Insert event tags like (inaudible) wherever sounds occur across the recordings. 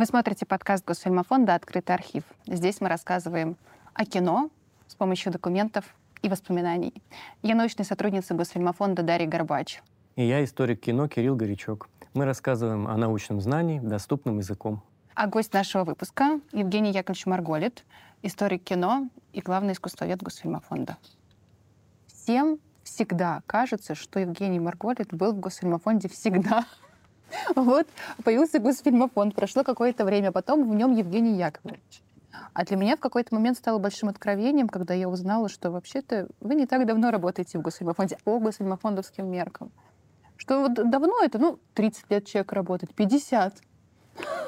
Вы смотрите подкаст Госфильмофонда «Открытый архив». Здесь мы рассказываем о кино с помощью документов и воспоминаний. Я научная сотрудница Госфильмофонда Дарья Горбач. И я историк кино Кирилл Горячок. Мы рассказываем о научном знании доступным языком. А гость нашего выпуска — Евгений Яковлевич Марголит, историк кино и главный искусствовед Госфильмофонда. Всем всегда кажется, что Евгений Марголит был в Госфильмофонде всегда. (laughs) Вот появился Госфильмофонд, прошло какое-то время, потом в нем Евгений Яковлевич. А для меня в какой-то момент стало большим откровением, когда я узнала, что вообще-то вы не так давно работаете в Госфильмофонде по госфильмофондовским меркам. Что вот давно это, ну, 30 лет человек работает, 50.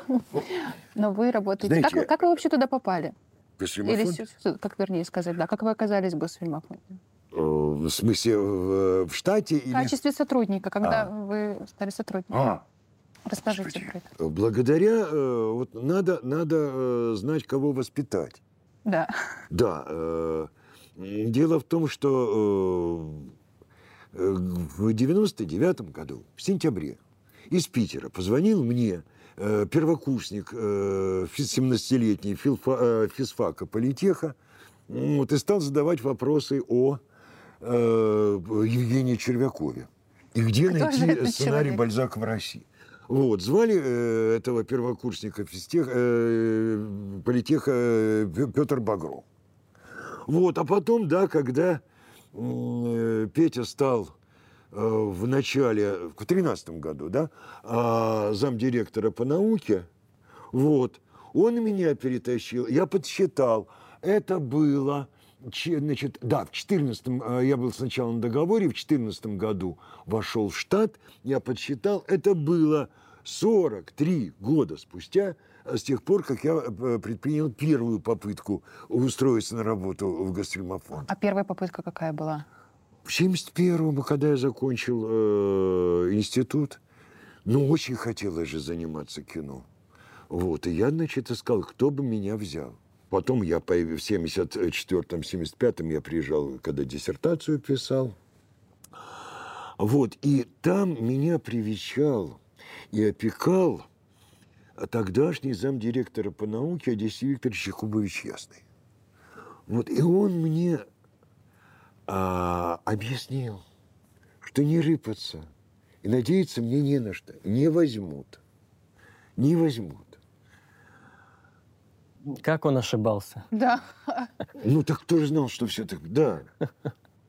(laughs) Но вы работаете. Знаете, как, вы, как вы вообще туда попали? Или, как вернее сказать, да, как вы оказались в Госфильмофонде? Э, В смысле, в, в штате В или... качестве сотрудника, когда А. вы стали сотрудником. А, Расскажите господи. про это. благодаря... э, Вот надо, надо э, знать, кого воспитать. Да. Да. э, Дело в том, что э, э, в 99 году, в сентябре, из Питера позвонил мне э, первокурсник, э, фи- 17-летний филфа- э, физфака политеха, вот, и стал задавать вопросы о э, Евгении Червякове. И где Кто найти сценарий человек? Бальзака в России. Вот, звали э, этого первокурсника физтех, э, политеха э, Петр Багров. Вот, а потом, да, когда э, Петя стал э, в начале, в тринадцатом году, да, а, замдиректора по науке, вот, он меня перетащил, я подсчитал, это было, значит, да, в 14 я был сначала на договоре, в 14 году вошел в штат, я подсчитал, это было 43 года спустя, э, с тех пор, как я э, предпринял первую попытку устроиться на работу в Госфильмофонд. А первая попытка какая была? В 71-м, когда я закончил э, институт, ну, очень хотелось же заниматься кино. Вот, и я, значит, искал, кто бы меня взял. Потом я в 74-м, 75-м я приезжал, когда диссертацию писал. Вот, и там меня привечал и опекал тогдашний замдиректора по науке Одиссей Викторович Якубович Ясный. Вот, и он мне а, объяснил, что не рыпаться и надеяться мне не на что. Не возьмут. Не возьмут. Как он ошибался? Да. Ну, так кто же знал, что все так... Да.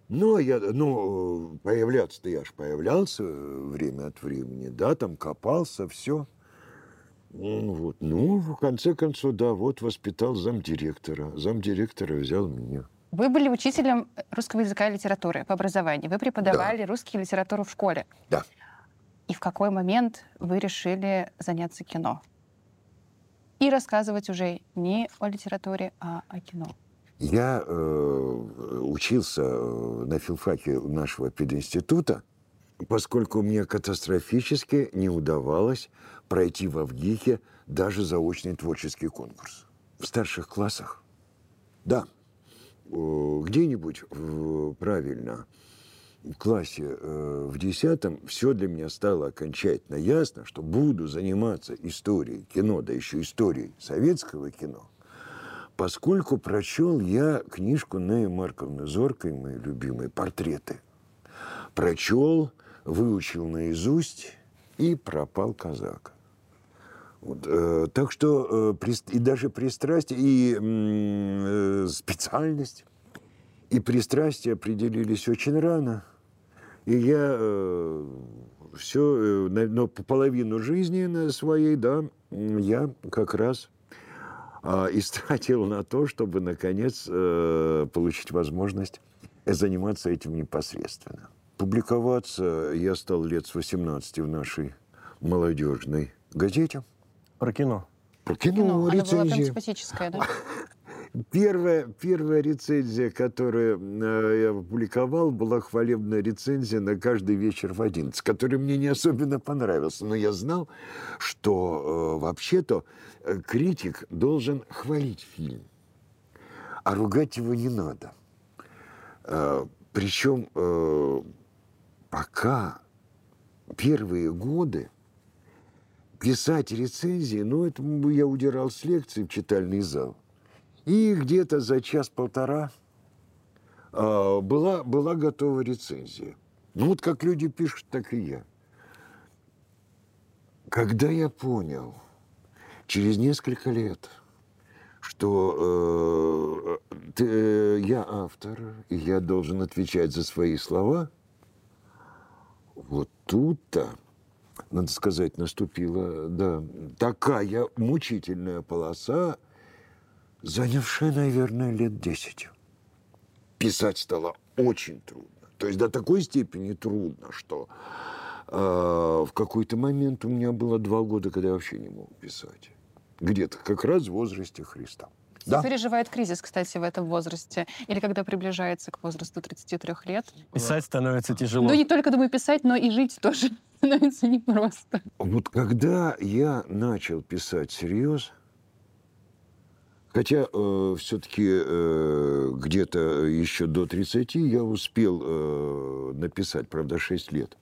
Ну, а я, ну, появляться-то я ж появлялся время от времени, да, там копался, все. Вот. Ну, в конце концов, да, вот воспитал замдиректора. Замдиректора взял меня. Вы были учителем русского языка и литературы по образованию. Вы преподавали русский и литературу в школе. Да. И в какой момент вы решили заняться кино? И рассказывать уже не о литературе, а о кино. Я э, учился э, на филфаке нашего пединститута, поскольку мне катастрофически не удавалось пройти в Авгике даже заочный творческий конкурс. В старших классах, да, где-нибудь правильно в классе э, в десятом все для меня стало окончательно ясно, что буду заниматься историей кино, да еще историей советского кино, поскольку прочел я книжку Неи Марковны Зоркой, мои любимые портреты. Прочел, выучил наизусть и пропал казак. Вот, э, так что э, прис- и даже пристрастие, и э, специальность, и пристрастие определились очень рано. И я все, но по половину жизни своей, да, я как раз а, (laughs) истратил на то, чтобы, наконец, э, получить возможность заниматься этим непосредственно. Публиковаться я стал лет с 18 в нашей молодежной газете. Про кино. Про кино, Кино. Она была прям рецензии. симпатическая, да? (laughs) Первая, первая рецензия, которую э, я опубликовал, была хвалебная рецензия на каждый вечер в 11, который мне не особенно понравился. Но я знал, что э, вообще-то э, критик должен хвалить фильм, а ругать его не надо. Э, причем э, пока первые годы писать рецензии, ну, это я удирал с лекции в читальный зал. И где-то за час-полтора э, была, была готова рецензия. Ну, вот как люди пишут, так и я. Когда я понял, через несколько лет, что э, ты, э, я автор, и я должен отвечать за свои слова, вот тут-то, надо сказать, наступила, да, такая мучительная полоса, занявшая, наверное, лет десять. Писать стало очень трудно. То есть до такой степени трудно, что э, в какой-то момент у меня было два года, когда я вообще не мог писать. Где-то как раз в возрасте Христа. Да? переживает кризис, кстати, в этом возрасте. Или когда приближается к возрасту 33 лет. Писать становится тяжело. Ну, не только, думаю, писать, но и жить тоже (laughs) становится непросто. Вот когда я начал писать серьез, Хотя э, все-таки э, где-то еще до 30 я успел э, написать, правда, 6 лет.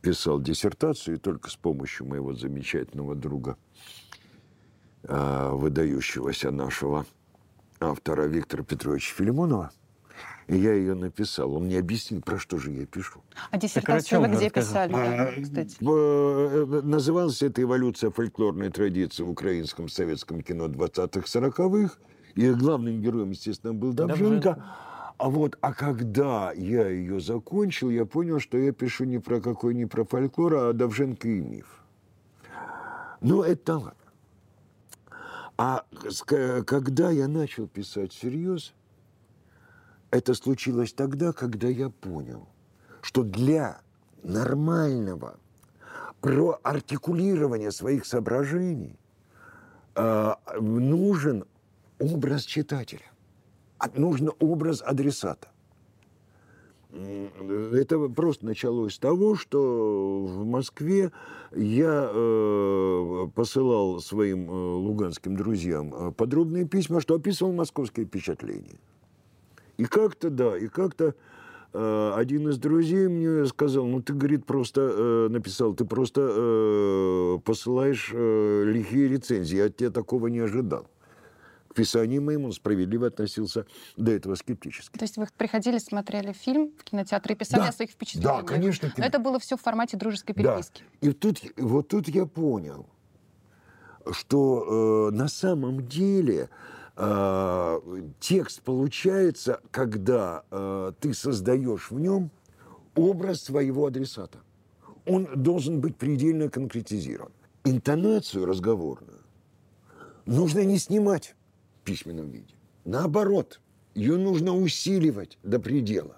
Писал диссертацию только с помощью моего замечательного друга, выдающегося нашего автора Виктора Петровича Филимонова. И я ее написал. Он мне объяснил, про что же я пишу. А диссертацию вы где писали, а, кстати? Э, называлась это «Эволюция фольклорной традиции в украинском советском кино 20-х, 40-х». И главным героем, естественно, был Давженко. А вот, а когда я ее закончил, я понял, что я пишу не про какой, не про фольклор, а Давженко и миф. Ну, это ладно. А когда я начал писать всерьез, это случилось тогда, когда я понял, что для нормального проартикулирования своих соображений э, нужен образ читателя, а нужен образ адресата. Это просто началось с того, что в Москве я э, посылал своим э, луганским друзьям э, подробные письма, что описывал московские впечатления. И как-то, да, и как-то э, один из друзей мне сказал, ну ты, говорит, просто э, написал, ты просто э, посылаешь э, лихие рецензии, я от тебя такого не ожидал. К писанию моему он справедливо относился до этого скептически. То есть вы приходили, смотрели фильм в кинотеатре и писали да, о своих впечатлениях? Да, конечно. Но это было все в формате дружеской переписки? Да. И тут, вот тут я понял, что э, на самом деле э, текст получается, когда э, ты создаешь в нем образ своего адресата. Он должен быть предельно конкретизирован. Интонацию разговорную нужно не снимать письменном виде. Наоборот, ее нужно усиливать до предела.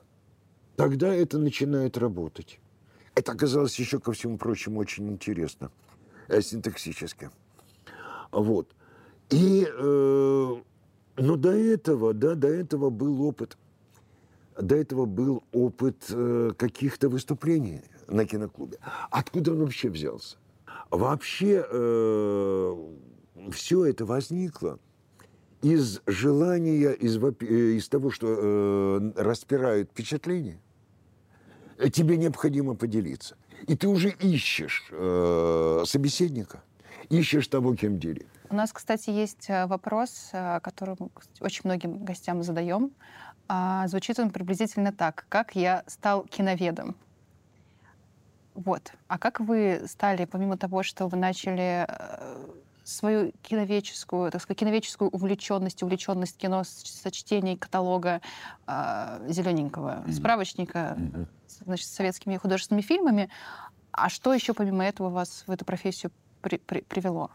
Тогда это начинает работать. Это оказалось еще, ко всему прочему, очень интересно э, синтаксически. Вот. И, э, но до этого, да, до этого был опыт. До этого был опыт э, каких-то выступлений на киноклубе. Откуда он вообще взялся? Вообще э, все это возникло из желания, из, э, из того, что э, распирают впечатление. Тебе необходимо поделиться. И ты уже ищешь э, собеседника, ищешь того, кем делить. У нас, кстати, есть э, вопрос, э, который очень многим гостям задаем. А, звучит он приблизительно так. Как я стал киноведом? Вот. А как вы стали, помимо того, что вы начали э, свою киноведческую, так сказать, киноведческую увлеченность, увлеченность кино со чтения каталога э, зелененького mm-hmm. справочника mm-hmm. значит, с советскими художественными фильмами. А что еще помимо этого вас в эту профессию при, при, привело?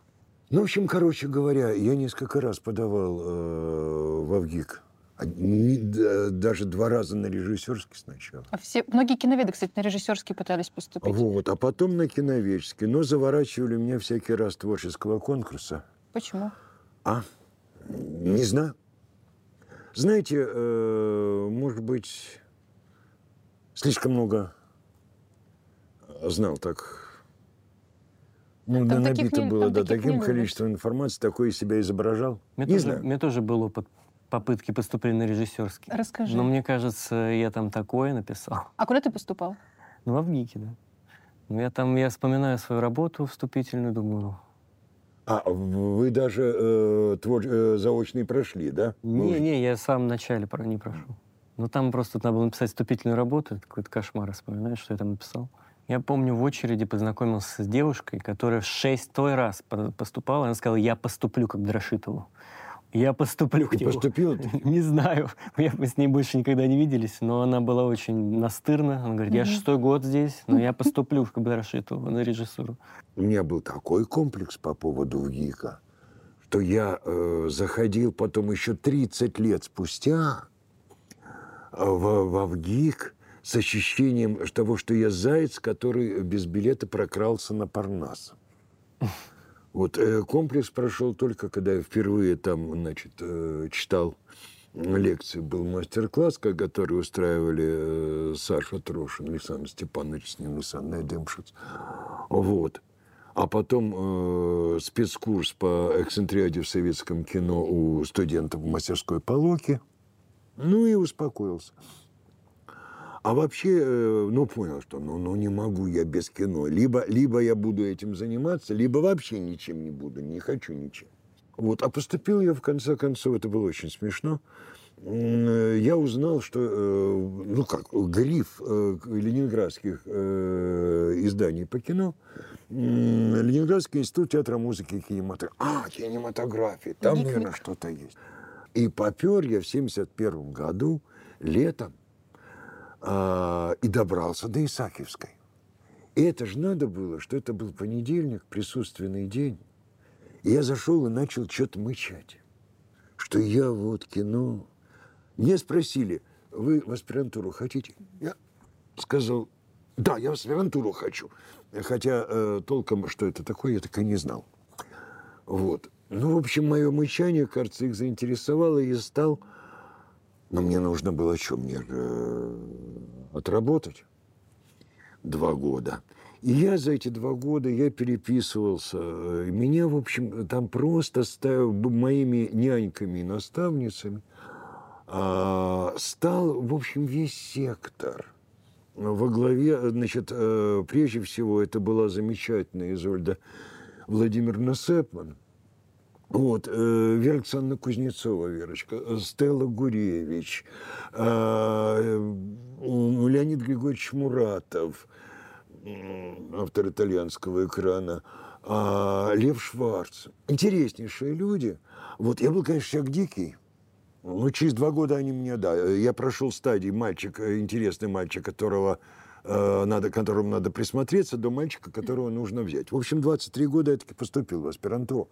Ну, в общем, короче говоря, я несколько раз подавал э, в Авгик. Даже два раза на режиссерский сначала. А все, многие киноведы, кстати, на режиссерский пытались поступить. Вот, а потом на киноведческий. Но заворачивали меня всякий раз творческого конкурса. Почему? А? Не знаю. Знаете, э, может быть, слишком много знал так. Ну, Там да, таких набито не- было, там да, таким количеством информации, такое себя изображал. Мне, не тоже, знаю. мне тоже был опыт попытки поступления на режиссерский. Расскажи. Но мне кажется, я там такое написал. А куда ты поступал? Ну, во ВГИКе, да. Ну, я там, я вспоминаю свою работу вступительную, думаю, А вы даже э, твор- э, заочный прошли, да? Вы уже- не-не, я сам вначале про- не прошел. Ну, там просто надо было написать вступительную работу, это какой-то кошмар, вспоминаешь, что я там написал. Я помню, в очереди познакомился с девушкой, которая в шестой раз по- поступала. Она сказала, я поступлю как Драшитову. Я поступлю к Ты нему. поступил? (laughs) Не знаю. Я- Мы с ней больше никогда не виделись, но она была очень настырна. Она говорит, я шестой год здесь, но я (laughs) поступлю к Бедрашитову на режиссуру. У меня был такой комплекс по поводу ВГИКа, что я э, заходил потом еще 30 лет спустя э, во, во ВГИК с ощущением того, что я заяц, который без билета прокрался на Парнас. Вот э, комплекс прошел только, когда я впервые там, значит, э, читал лекции, был мастер-класс, ко- который устраивали э, Саша Трошин, Александр Степанович с ним, Александр Дымшиц. Вот. А потом э, спецкурс по эксцентриаде в советском кино у студентов мастерской Полоки. Ну и успокоился. А вообще, э, ну, понял, что ну, ну не могу я без кино. Либо, либо я буду этим заниматься, либо вообще ничем не буду, не хочу ничем. Вот. А поступил я, в конце концов, это было очень смешно. Э, Я узнал, что, э, ну как, гриф ленинградских изданий по кино, Ленинградский институт театра музыки и кинематографии. А, кинематографии, там, наверное, что-то есть. И попер я в 71 году летом а, и добрался до Исаакиевской. И это же надо было, что это был понедельник, присутственный день. И я зашел и начал что-то мычать, что я вот кино. Мне спросили, вы в аспирантуру хотите? Я сказал, да, я в аспирантуру хочу. Хотя э, толком, что это такое, я так и не знал. Вот. Ну, в общем, мое мычание, кажется, их заинтересовало, и я стал... Но мне нужно было что? Мне же э, отработать два года. И я за эти два года, я переписывался. И Меня, в общем, там просто стал б- моими няньками и наставницами а, стал, в общем, весь сектор. Во главе, значит, э, прежде всего, это была замечательная Изольда Владимировна Сепман. Вот, э, Вера Александровна Кузнецова, Верочка, э, Стелла Гуревич, э, Леонид Григорьевич Муратов, автор итальянского экрана, а, Лев Шварц. Интереснейшие люди. Вот я был, конечно, человек дикий. Ну, через два года они мне, да, я прошел стадии мальчик, э, интересный мальчик, которого э, надо, которому надо присмотреться, до мальчика, которого нужно взять. В общем, 23 года я таки поступил в аспирантуру.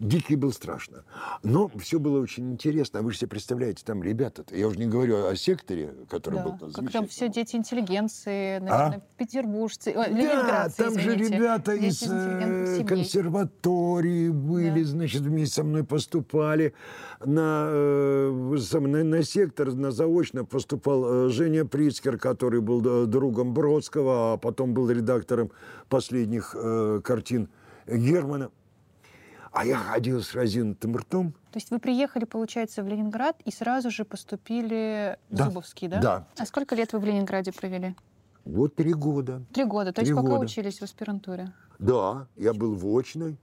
Дикий был страшно. Но все было очень интересно. А вы же себе представляете, там ребята-то, я уже не говорю о секторе, который Да. был там Как там все дети интеллигенции, наверное, петербуржцы, ой, А? Да, ленинградцы, там же извините. ребята Дети из э, семей. консерватории были, Да. значит, вместе со мной поступали. На, э, на, на сектор, на заочно поступал э, Женя Прицкер, который был другом Бродского, а потом был редактором последних э, картин Германа. А я ходил с разинутым ртом. То есть вы приехали, получается, в Ленинград и сразу же поступили в Да. Зубовский, да? Да. А сколько лет вы в Ленинграде провели? Вот три года. Три года. То есть Три пока года. учились в аспирантуре? Да, я был в очной.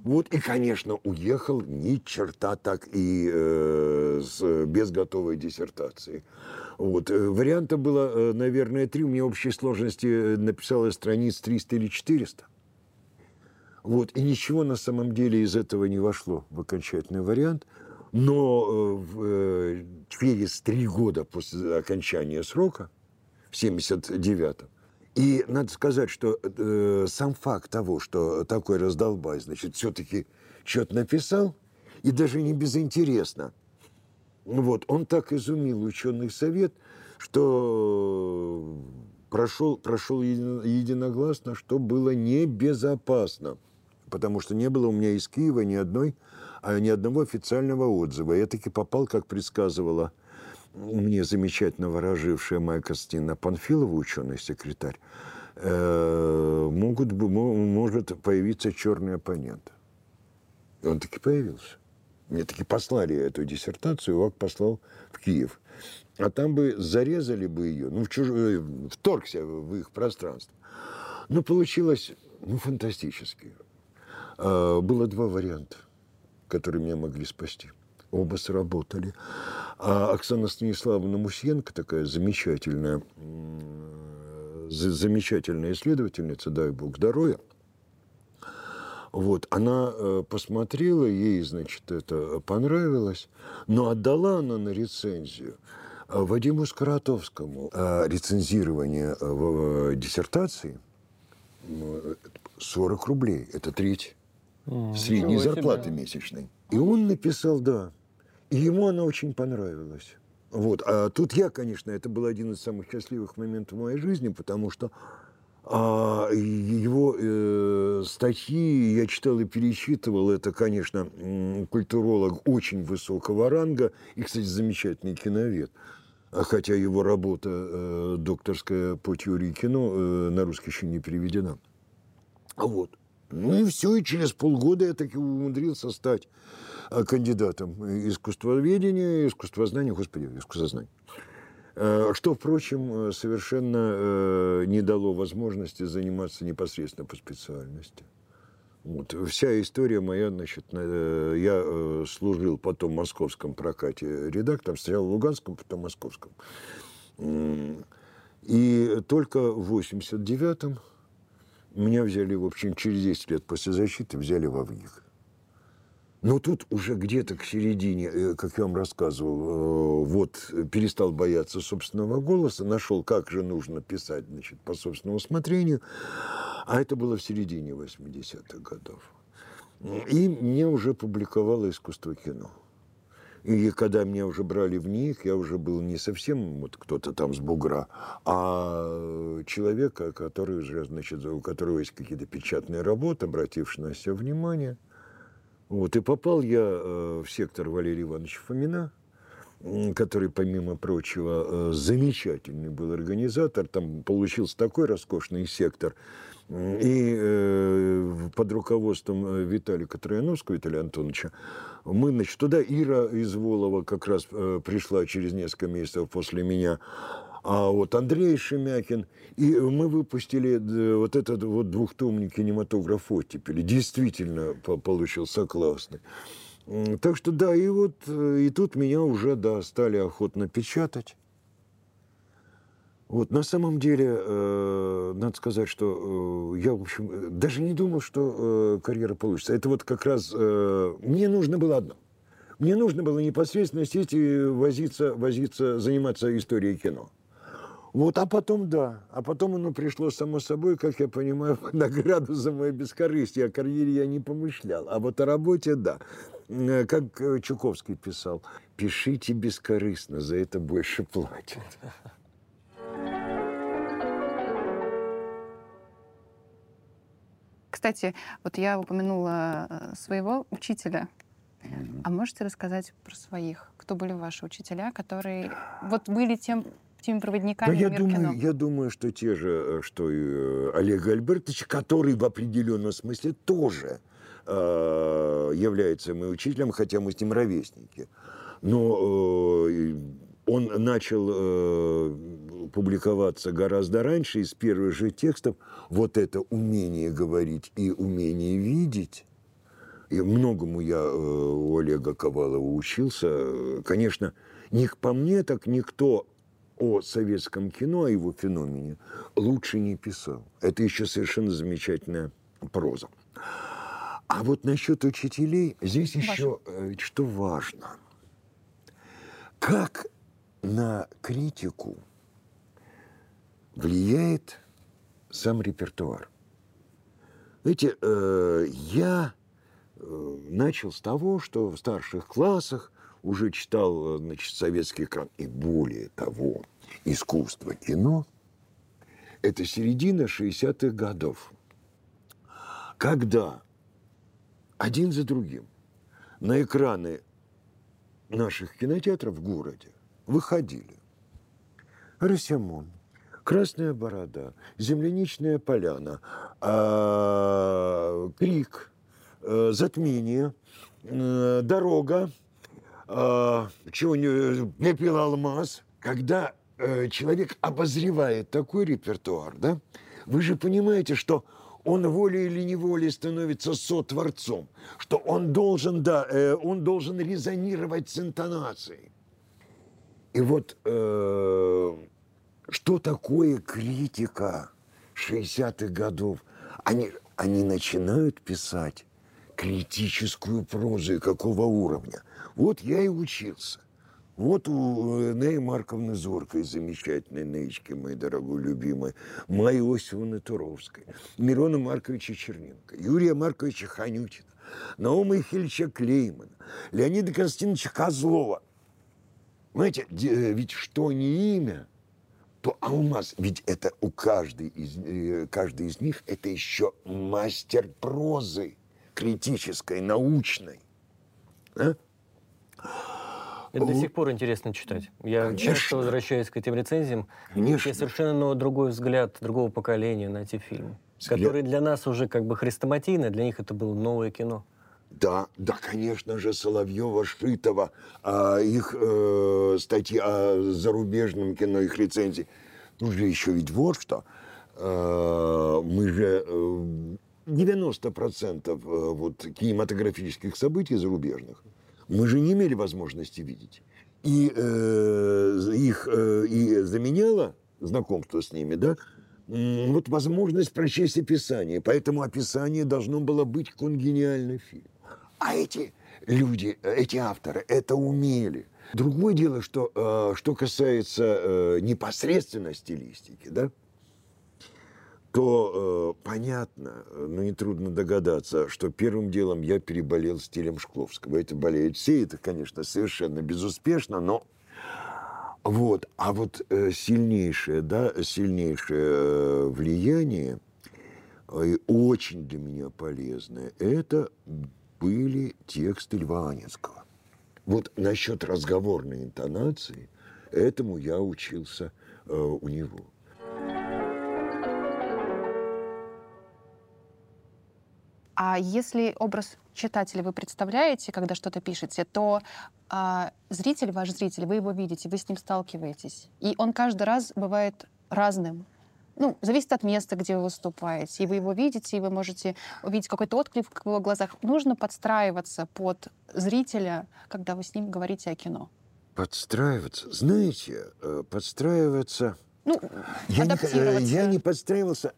Вот, и, конечно, уехал ни черта так и э, с, без готовой диссертации. Вот. э, Варианта было, э, наверное, три. У меня общей сложности э, написалось страниц 300 или 400. Вот. И ничего на самом деле из этого не вошло в окончательный вариант. Но э, в, э, через три года после окончания срока, в 79-м, и надо сказать, что э, сам факт того, что такой раздолбай, значит, все-таки что-то написал, и даже не безинтересно. Вот, он так изумил ученый совет, что прошел, прошел еди- единогласно, что было небезопасно. Потому что не было у меня из Киева ни одной а ни одного официального отзыва. Я таки попал, как предсказывала мне замечательно выражившая Майя Костина Панфилова, ученый-секретарь, э, могут, может появиться черный оппонент. И он таки появился. Мне таки послали эту диссертацию, ИОК послал в Киев. А там бы зарезали бы ее, ну, в чуж... Э, вторгся в их пространство. Но получилось, ну, фантастически. А, было два варианта, которые меня могли спасти. Оба сработали. А Оксана Станиславовна Мусьенко, такая замечательная, замечательная исследовательница, дай бог здоровья, вот, она э, посмотрела, ей, значит, это понравилось, но отдала она на рецензию э, Вадиму Скоротовскому э, рецензирование диссертации 40 рублей. Это треть средней зарплаты месячной. И он написал, да, и ему она очень понравилась. Вот. А тут я, конечно, это был один из самых счастливых моментов в моей жизни, потому что а, его э, статьи я читал и пересчитывал. Это, конечно, культуролог очень высокого ранга и, кстати, замечательный киновед. А хотя его работа э, докторская по теории кино э, на русский еще не переведена. Вот. Ну и все, и через полгода я таки умудрился стать а, кандидатом искусствоведения, искусствознания, господи, искусствознания. А, что, впрочем, совершенно э, не дало возможности заниматься непосредственно по специальности. Вот. Вся история моя, значит, э, я э, служил потом в московском прокате редактором, стоял в Луганском, потом в московском. И только в 89-м меня взяли, в общем, через 10 лет после защиты взяли в ВГИК. Но тут уже где-то к середине, э, как я вам рассказывал, э, вот перестал бояться собственного голоса, нашел, как же нужно писать значит, по собственному усмотрению. А это было в середине 80-х годов. И мне уже публиковало искусство кино. И когда меня уже брали в них, я уже был не совсем вот кто-то там с бугра, а человек, который уже, значит, у которого есть какие-то печатные работы, обративший на себя внимание – вот, и попал я э, в сектор Валерия Ивановича Фомина, который, помимо прочего, э, замечательный был организатор. Там получился такой роскошный сектор. И э, под руководством э, Виталия Трояновского, Виталия Антоновича, мы, значит, туда Ира из Волова как раз э, пришла через несколько месяцев после меня а вот Андрей Шемякин. И мы выпустили э, вот этот вот двухтомный кинематограф оттепели. Действительно получился классный. Так что да, и вот э, и тут меня уже, да, стали охотно печатать. Вот, на самом деле, э, надо сказать, что э, я, в общем, даже не думал, что э, карьера получится. Это вот как раз э, мне нужно было одно. Мне нужно было непосредственно сесть и возиться, возиться, заниматься историей кино. Вот, а потом, да. А потом оно пришло само собой, как я понимаю, награду за мое бескорыстие. О карьере я не помышлял. А вот о работе, да. Э, как э, Чуковский писал, пишите бескорыстно, за это больше платят. Кстати, вот я упомянула э, своего учителя. А можете рассказать про своих? Кто были ваши учителя, которые вот были тем теми проводниками да, я думаю, Я думаю, что те же, э, что и э, Олег Альбертович, который в определенном смысле тоже э, является моим учителем, хотя мы с ним ровесники. Но э, он начал э, публиковаться гораздо раньше, из первых же текстов. Вот это умение говорить и умение видеть, и многому я э, у Олега Ковалова учился. Конечно, не по мне, так никто о советском кино, о его феномене, лучше не писал. Это еще совершенно замечательная проза. А вот насчет учителей, здесь еще э, что важно. Как на критику влияет сам репертуар? Знаете, э, я э, начал с того, что в старших классах уже читал э, значит, советский экран. И более того, искусство кино – это середина 60-х годов, когда один за другим на экраны наших кинотеатров в городе выходили Росямон, Красная борода, Земляничная поляна, а, Крик, а, Затмение, а, Дорога, а, чего не, Пепел Алмаз. Когда э, человек обозревает такой репертуар, да, вы же понимаете, что он волей или неволей становится сотворцом, что он должен, да, э, он должен резонировать с интонацией. И вот э, что такое критика 60-х годов? Они, они начинают писать критическую прозу и какого уровня. Вот я и учился. Вот у Неи Марковны Зоркой, замечательной Неечки, моей дорогой любимой, Майи Осиповны Туровской, Мирона Марковича Черненко, Юрия Марковича Ханютина, Наума Ихильевича Клеймана, Леонида Константиновича Козлова. Знаете, э, ведь что не имя, то алмаз. Ведь это у каждой из, э, каждый из них это еще мастер прозы критической, научной. А? Это до сих пор интересно читать. Я Конечно. часто возвращаюсь к этим рецензиям. Конечно. Я совершенно новый, другой взгляд другого поколения на эти фильмы. Взгляд. Которые для нас уже как бы хрестоматийны, для них это было новое кино. Да, да, конечно же, Соловьева, Шитова, а, их э, статьи о зарубежном кино, их рецензии. Ну же еще ведь вот что. Э, мы же э, 90% э, вот, кинематографических событий зарубежных мы же не имели возможности видеть. И э, их э, и заменяло знакомство с ними, да, вот возможность прочесть описание. Поэтому описание должно было быть конгениальный фильм. А эти люди, э, эти авторы это умели. Другое дело, что, э, что касается э, непосредственно стилистики, да, то э, понятно, но нетрудно догадаться, что первым делом я переболел стилем Шкловского. Это болеют все, это, конечно, совершенно безуспешно, но вот, а вот э, сильнейшее, да, сильнейшее влияние, э, очень для меня полезное, это были тексты Льва Анинского. Вот насчет разговорной интонации, этому я учился э, у него. А если образ читателя вы представляете, когда что-то пишете, то а, зритель, ваш зритель, вы его видите, вы с ним сталкиваетесь. И он каждый раз бывает разным. Ну, зависит от места, где вы выступаете. И вы его видите, и вы можете увидеть какой-то отклик в его глазах. Нужно подстраиваться под зрителя, когда вы с ним говорите о кино. Подстраиваться. Знаете, э, подстраиваться... Ну, Я не, э, адаптироваться. я не подстраивался,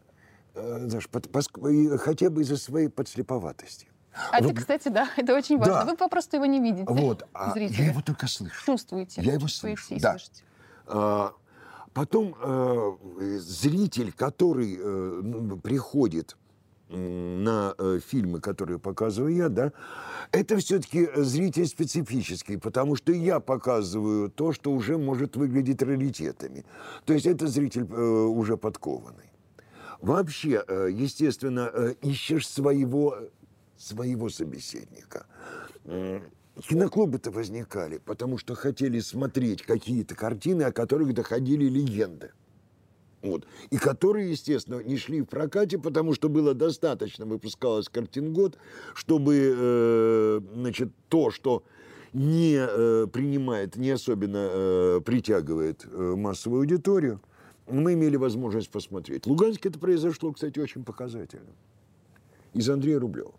э, Даш, под- и хотя бы из-за своей подслеповатости. А Вот- это, кстати, да, (laughs) это очень важно. Да. Вы попросту его не видите. Вот, а Зрителя. я его только слышу. Чувствуете. Я его слышу, и да. слышите. А, Потом э, зритель, который э, ну, приходит на э, фильмы, которые показываю я, да, это все-таки зритель специфический, потому что я показываю то, что уже может выглядеть раритетами. То есть это зритель э, уже подкованный. Вообще, э, естественно, э, ищешь своего, своего собеседника. Киноклубы-то возникали, потому что хотели смотреть какие-то картины, о которых доходили легенды. Вот. И которые, естественно, не шли в прокате, потому что было достаточно, выпускалось картин год, чтобы э, значит, то, что не э, принимает, не особенно э, притягивает э, массовую аудиторию, мы имели возможность посмотреть. В Луганске это произошло, кстати, очень показательно. Из Андрея Рублева.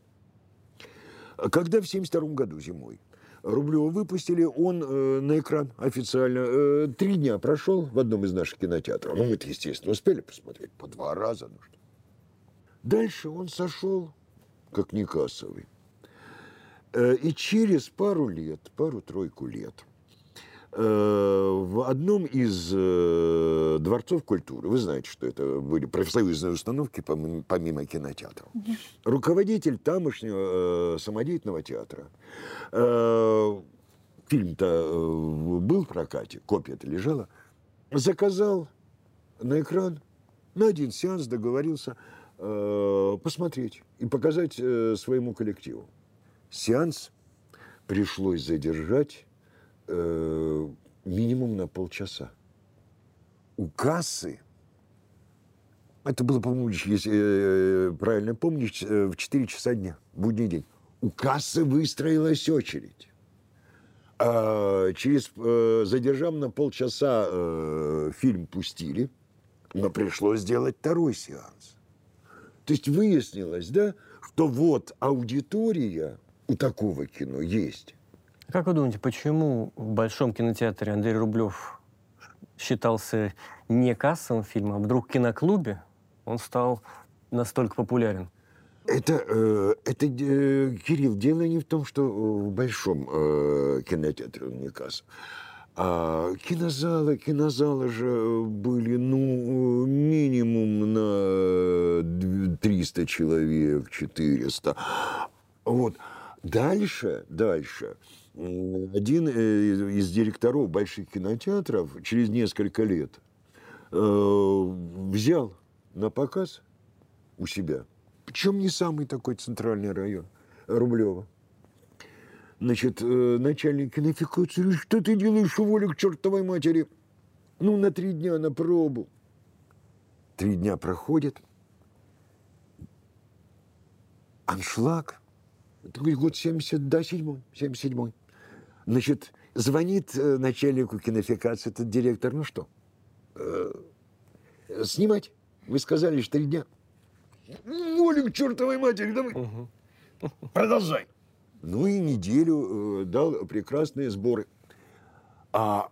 Когда в 1972 году зимой Рублева выпустили, он э, на экран официально э, три дня прошел в одном из наших кинотеатров. Ну, мы-то, естественно, успели посмотреть по два раза. Ну, что. Дальше он сошел, как некассовый. Э, и через пару лет, пару-тройку лет, в одном из э, дворцов культуры, вы знаете, что это были профсоюзные установки помимо, помимо кинотеатров, руководитель тамошнего э, самодеятельного театра, э, фильм-то э, был в прокате, копия-то лежала, заказал на экран, на один сеанс договорился э, посмотреть и показать э, своему коллективу. Сеанс пришлось задержать э, минимум на полчаса. У кассы, это было, по-моему, если э, правильно помню, э, в 4 часа дня, будний день. У кассы выстроилась очередь. А через, э, задержав на полчаса, э, фильм пустили, но пришлось сделать второй сеанс. То есть выяснилось, да, что вот аудитория у такого кино есть. Как вы думаете, почему в Большом кинотеатре Андрей Рублев считался не кассовым фильмом, а вдруг в киноклубе он стал настолько популярен? Это, э, это э, Кирилл, дело не в том, что в большом э, кинотеатре он не касса. А кинозалы, кинозалы же были, ну, минимум на 300 человек, 400. Вот. Дальше, дальше, один э, из директоров больших кинотеатров через несколько лет э, взял на показ у себя, причем не самый такой центральный район, Рублева. Значит, э, начальник кинофикации, что ты делаешь, уволи к чертовой матери? Ну, на три дня на пробу. Три дня проходит. Аншлаг. Это год 70, да, седьмой, 77 Значит, звонит э, начальнику кинофикации этот директор, ну что, э, снимать? Вы сказали, что три дня. Волю к чертовой матери, давай. Угу. Продолжай. Ну и неделю э, дал прекрасные сборы. А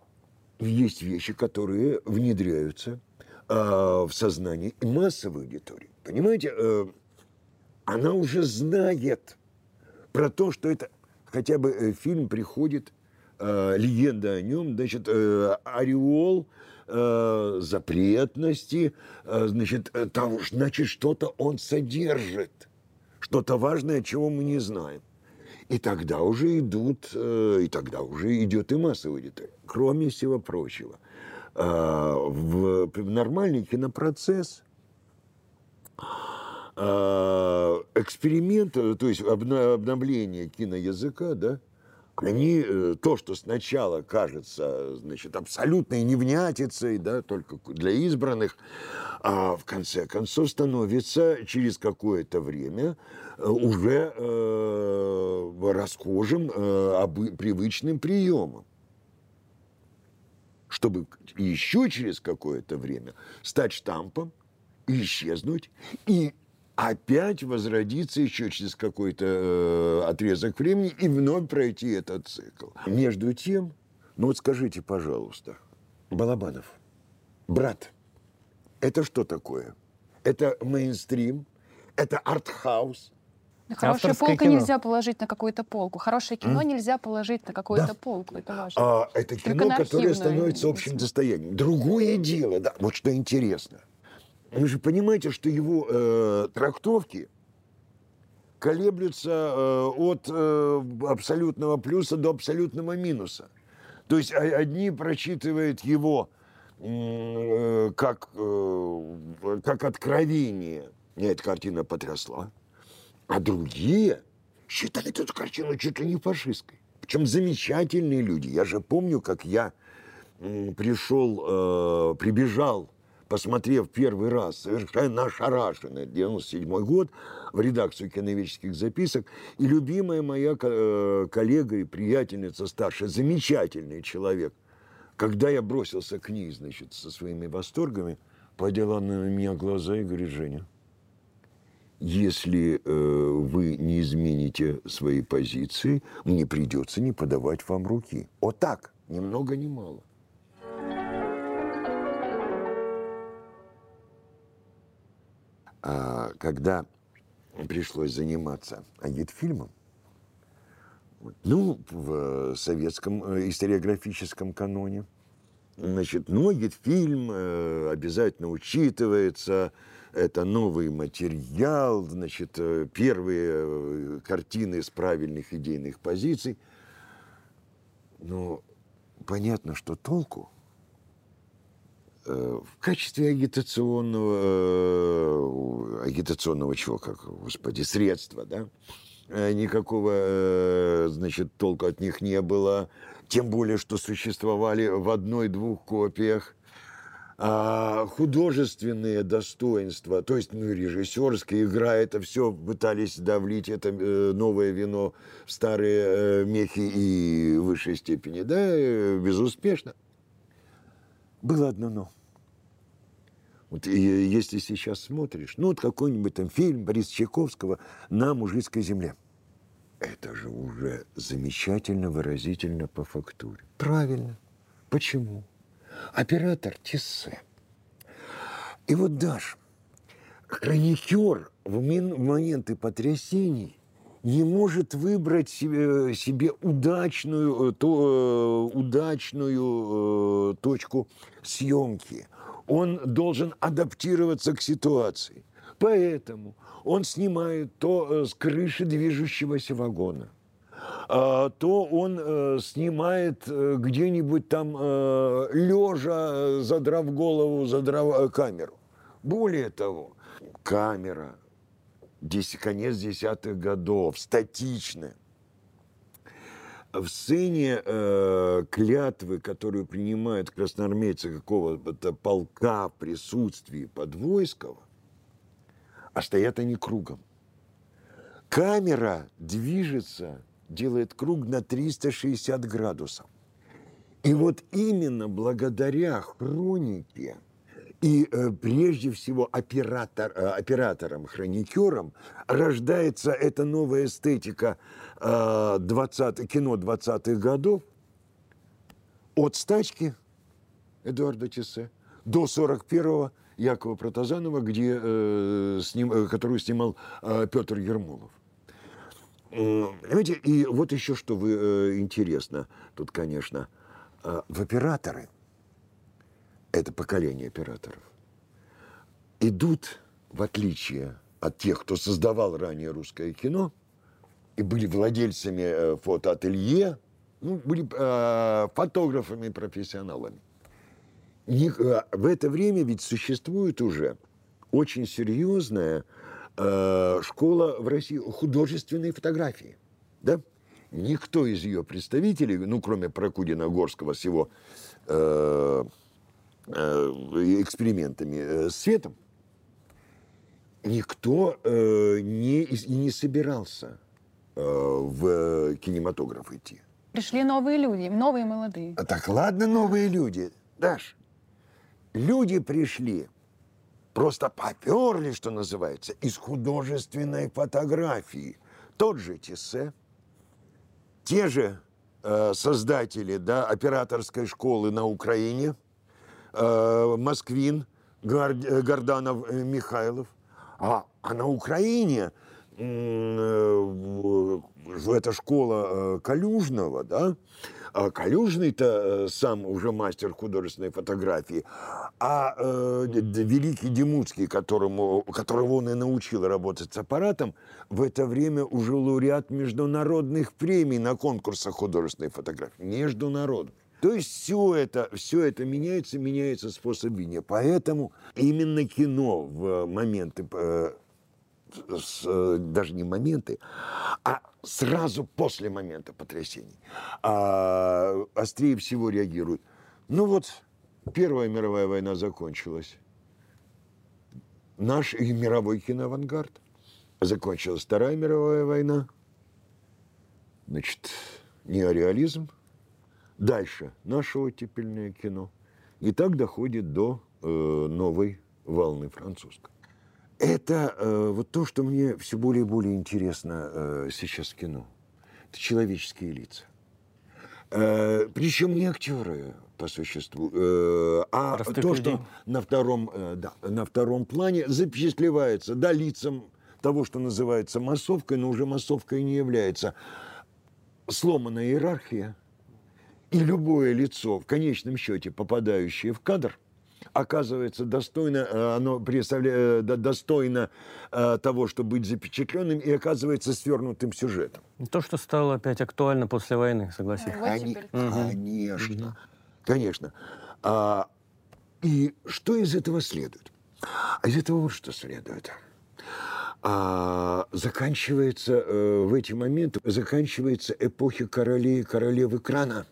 есть вещи, которые внедряются э, в сознание массовой аудитории. Понимаете, э, она уже знает про то, что это хотя бы э, фильм приходит, э, легенда о нем, значит, э, ореол э, запретности, э, значит, э, там, значит, что-то он содержит, что-то важное, чего мы не знаем. И тогда уже идут, э, и тогда уже идет и массовая аудитория. Кроме всего прочего, в, в нормальный кинопроцесс эксперимент, то есть обновление киноязыка, да, они, то, что сначала кажется, значит, абсолютной невнятицей, да, только для избранных, а в конце концов становится через какое-то время уже э, расхожим, э, привычным приемом. Чтобы еще через какое-то время стать штампом, исчезнуть и опять возродиться еще через какой-то э, отрезок времени и вновь пройти этот цикл. Между тем, ну вот скажите, пожалуйста, Балабанов, брат, это что такое? Это мейнстрим, это артхаус, Хорошую полку кино. нельзя положить на какую-то полку. Хорошее кино mm. нельзя положить на какую-то да. полку. Это важно. А, это кино, которое становится общим достоянием. Другое дело, да, вот что интересно. Вы же понимаете, что его э, трактовки колеблются э, от э, абсолютного плюса до абсолютного минуса. То есть одни прочитывают его э, как, э, как откровение. Меня эта картина потрясла. А другие считают эту картину чуть ли не фашистской. Причем замечательные люди. Я же помню, как я пришел, э, прибежал, посмотрев первый раз, совершенно ошарашенный, 97 год, в редакцию киновических записок, и любимая моя э, коллега и приятельница старшая, замечательный человек, когда я бросился к ней, значит, со своими восторгами, подела на меня глаза и говорит, Женя, если э, вы не измените свои позиции, мне придется не подавать вам руки. Вот так, ни много ни мало. Когда пришлось заниматься агитфильмом, ну, в советском э, историографическом каноне, значит, ну, агитфильм э, обязательно учитывается, это новый материал, значит, э, первые э, картины с правильных идейных позиций. Но понятно, что толку э, в качестве агитационного, агитационного чего, как, господи, средства, да, э, никакого, э, значит, толка от них не было. Тем более, что существовали в одной-двух копиях. А художественные достоинства, то есть ну, режиссерская игра, это все пытались давлить это э, новое вино в старые э, мехи и в высшей степени, да, э, безуспешно. Было одно но. Вот и, если сейчас смотришь, ну вот какой-нибудь там фильм Бориса Чайковского «На мужицкой земле», это же уже замечательно выразительно по фактуре. Правильно. Почему? Оператор Тиссе. И вот Даш, хроникер в моменты потрясений не может выбрать себе, себе удачную, э, то, э, удачную э, точку съемки. Он должен адаптироваться к ситуации. Поэтому он снимает то э, с крыши движущегося вагона, а, то он э, снимает э, где-нибудь там э, лежа, задрав голову, задрав э, камеру. Более того, камера, конец десятых годов, статичная. В сцене э, клятвы, которую принимают красноармейцы какого-то полка в присутствии Подвойского, а стоят они кругом. Камера движется, делает круг на 360 градусов. И вот именно благодаря хронике и э, прежде всего оператор, э, операторам, хроникерам рождается эта новая эстетика э, 20, кино 20-х годов от стачки Эдуарда Тессе до 41-го Якова Протазанова, где, э, сним, э, которую снимал э, Петр Ермолов. Понимаете, и вот еще что вы, э, интересно тут, конечно, э, в операторы, это поколение операторов, идут, в отличие от тех, кто создавал ранее русское кино, и были владельцами э, фотоателье, ну, были э, фотографами-профессионалами. Не- э, в это время ведь существует уже очень серьезная э, школа в России художественной фотографии. Да? Никто из ее представителей, ну, кроме Прокудина Горского с его э, экспериментами э, с светом, никто э, не, не собирался э, в кинематограф идти. Пришли новые люди, новые молодые. А так ладно, новые люди. Даш, люди пришли, просто поперли, что называется, из художественной фотографии. Тот же Тессе, те же э, создатели да, операторской школы на Украине, э, Москвин, Гар- э, Горданов, э, Михайлов. А, а на Украине э, эта школа э, Калюжного, да, а Калюжный-то э, сам уже мастер художественной фотографии, а э, великий Демуцкий, которому, которого он и научил работать с аппаратом, в это время уже лауреат международных премий на конкурсах художественной фотографии. Международных. То есть все это, все это меняется, меняется способ видения. Поэтому именно кино в моменты э, э, даже не моменты, а сразу после момента потрясений а, острее всего реагируют. Ну вот, Первая мировая война закончилась. Наш и мировой киноавангард. Закончилась Вторая мировая война. Значит, неореализм. Дальше наше оттепельное кино. И так доходит до э, новой волны французской. Это э, вот то, что мне все более и более интересно э, сейчас в кино. Это человеческие лица. Э, причем не актеры по существу, э, а Простых то, людей. что на втором, э, да, на втором плане запечатлевается, да, лицам того, что называется массовкой, но уже массовкой не является. Сломанная иерархия, и любое лицо, в конечном счете попадающее в кадр, оказывается достойно, э, оно представляет, достойно э, того, чтобы быть запечатленным, и оказывается свернутым сюжетом. То, что стало опять актуально после войны, согласись. Вот Они-. Конечно, конечно. А, и что из этого следует? А из этого вот что следует. А, заканчивается э, в эти моменты, заканчивается эпохи королей и королев экрана.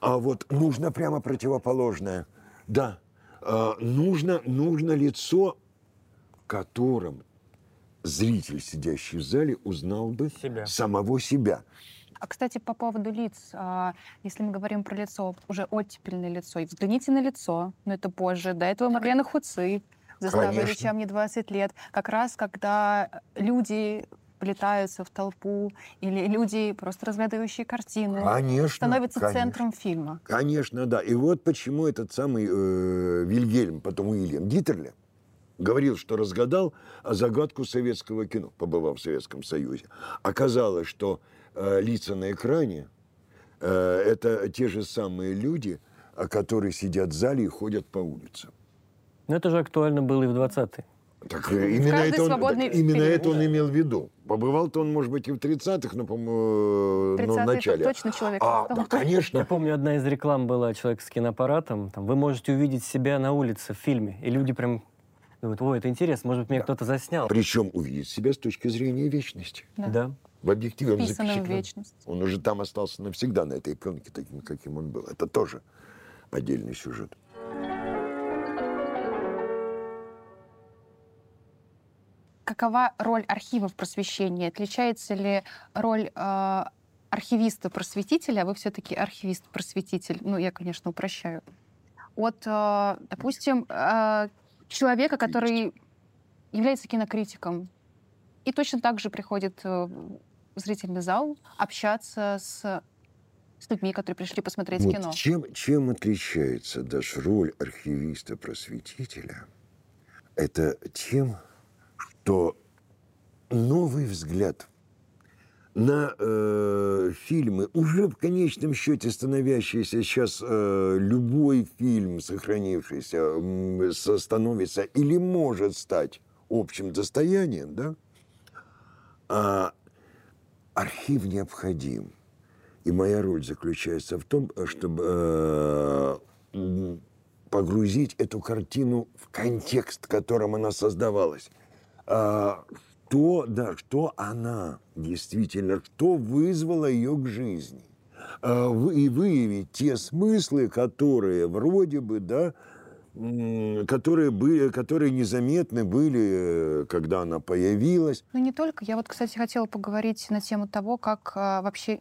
А вот нужно прямо противоположное. Да, э, нужно, нужно лицо, которым зритель, сидящий в зале, узнал бы Себя. самого себя. А, кстати, по поводу лиц, а, если мы говорим про лицо, уже оттепельное лицо, и взгляните на лицо, но это позже. До этого Марлена Хуци заставили Конечно. чем мне 20 лет. Как раз когда люди влетаются в толпу, или люди, просто разглядывающие картину, Конечно. становятся конечно. центром фильма. Конечно, да. И вот почему этот самый э, Вильгельм, потом Уильям Дитерле, говорил, что разгадал а, загадку советского кино, побывав в Советском Союзе. Оказалось, что э, лица на экране э, это те же самые люди, а, которые сидят в зале и ходят по улицам. Но это же актуально было и в 20-е. Так э, именно, каждый это он, так именно это он имел в виду. Побывал-то он, может быть, и в 30-х, но, по-моему, э, ну, в 30-е начале. точно человек. А, да, конечно. Я помню, одна из реклам была «Человек с киноаппаратом». Там, вы можете увидеть себя на улице в фильме. И люди прям думают, ой, это интересно, может быть, меня кто-то заснял. Причем увидеть себя с точки зрения вечности. Да. Да. В объективе он запечатлен. вечность. Он уже там остался навсегда, на этой пленке, таким, каким он был. Это тоже отдельный сюжет. Какова роль архива в просвещении? Отличается ли роль э, архивиста-просветителя, а вы все-таки архивист-просветитель, ну, я, конечно, упрощаю, от, э, допустим, э, человека, который является кинокритиком и точно так же приходит э, в зрительный зал общаться с, с людьми, которые пришли посмотреть Вот кино. Чем, чем отличается даже роль архивиста-просветителя? Это тем, что новый взгляд на э, фильмы, уже в конечном счете становящийся сейчас э, любой фильм, сохранившийся, со- становится или может стать общим достоянием, да? А архив необходим. И моя роль заключается в том, чтобы э, погрузить эту картину в контекст, в котором она создавалась. А, Что, да, что она действительно, что вызвало ее к жизни. А, И выявить те смыслы, которые вроде бы, да, которые, были, которые незаметны были, э, когда она появилась. Ну, не только. Я вот, кстати, хотела поговорить на тему того, как а, вообще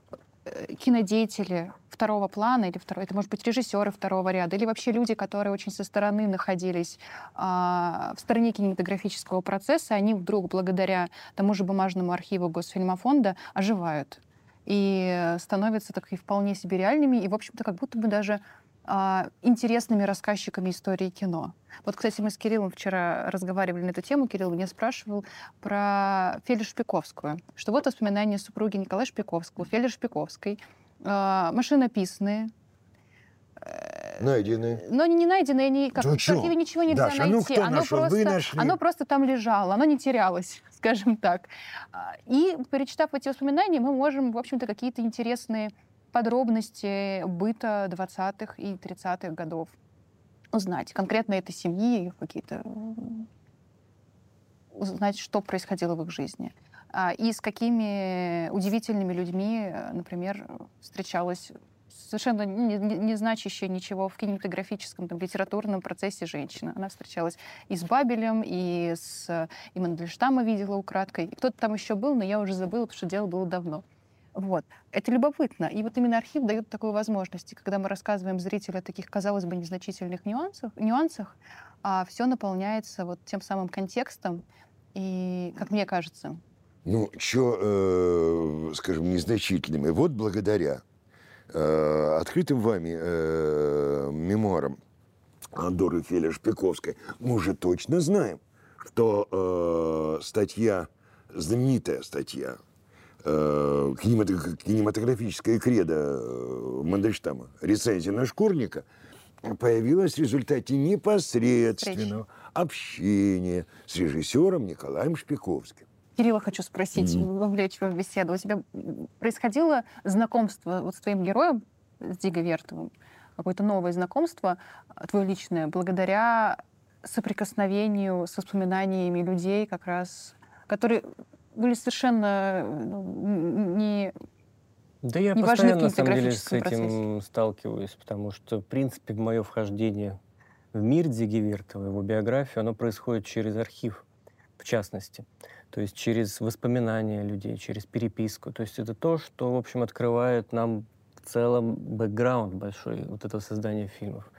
кинодеятели второго плана, или второй, это может быть режиссеры второго ряда, или вообще люди, которые очень со стороны находились а, в стороне кинематографического процесса, они вдруг благодаря тому же бумажному архиву Госфильмофонда оживают и э, становятся так и вполне себе реальными, и, в общем-то, как будто бы даже интересными рассказчиками истории кино. Вот, кстати, мы с Кириллом вчера разговаривали на эту тему. Кирилл меня спрашивал про Фелю Шпиковскую, что вот воспоминания супруги Николая Шпиковского, Фели Шпиковской, а, машинописные, Найдены. но не найдены, они как Ну в архиве ничего нельзя Даша, ну найти. кто оно, нашел? Вы просто, нашли. оно просто там лежало, оно не терялось, (laughs) скажем так. А, И перечитав эти воспоминания, мы можем, в общем-то, какие-то интересные подробности быта 20-х и 30-х годов узнать. Конкретно этой семьи, их какие-то м, узнать, что происходило в их жизни. А, И с какими удивительными людьми, э, например, встречалась совершенно не, не- не значащая ничего в кинематографическом, там, литературном процессе женщина. Она встречалась и с Бабелем, и с э, и Мандельштама видела украдкой. И кто-то там еще был, но я уже забыла, потому что дело было давно. Вот. Это любопытно. И вот именно архив дает такую возможность. И когда мы рассказываем зрителю о таких, казалось бы, незначительных нюансах, нюансах а все наполняется вот тем самым контекстом. И, как мне кажется, Ну, что, скажем, незначительными. Вот благодаря э, открытым вами э, мемуарам Андоры Феля Шпиковской мы уже точно знаем, что э, статья, знаменитая статья, э, кинемато- кинематографическая кредо э, Мандельштама, рецензия на Шкурника, появилась в результате непосредственного общения с режиссером Николаем Шпиковским. Кирилла хочу спросить, вовлечь в беседу. У тебя происходило знакомство вот с твоим героем, с Дигой Вертовым? Какое-то новое знакомство, а, твое личное, благодаря соприкосновению с воспоминаниями людей, как раз, которые были совершенно ну, не Да я Не постоянно, на самом деле, с этим сталкиваюсь, потому что, в принципе, мое вхождение в мир Дзиги Вертова, его биографию, оно происходит через архив, в частности. То есть через воспоминания людей, через переписку. То есть это то, что, в общем, открывает нам в целом бэкграунд большой вот этого создания фильмов.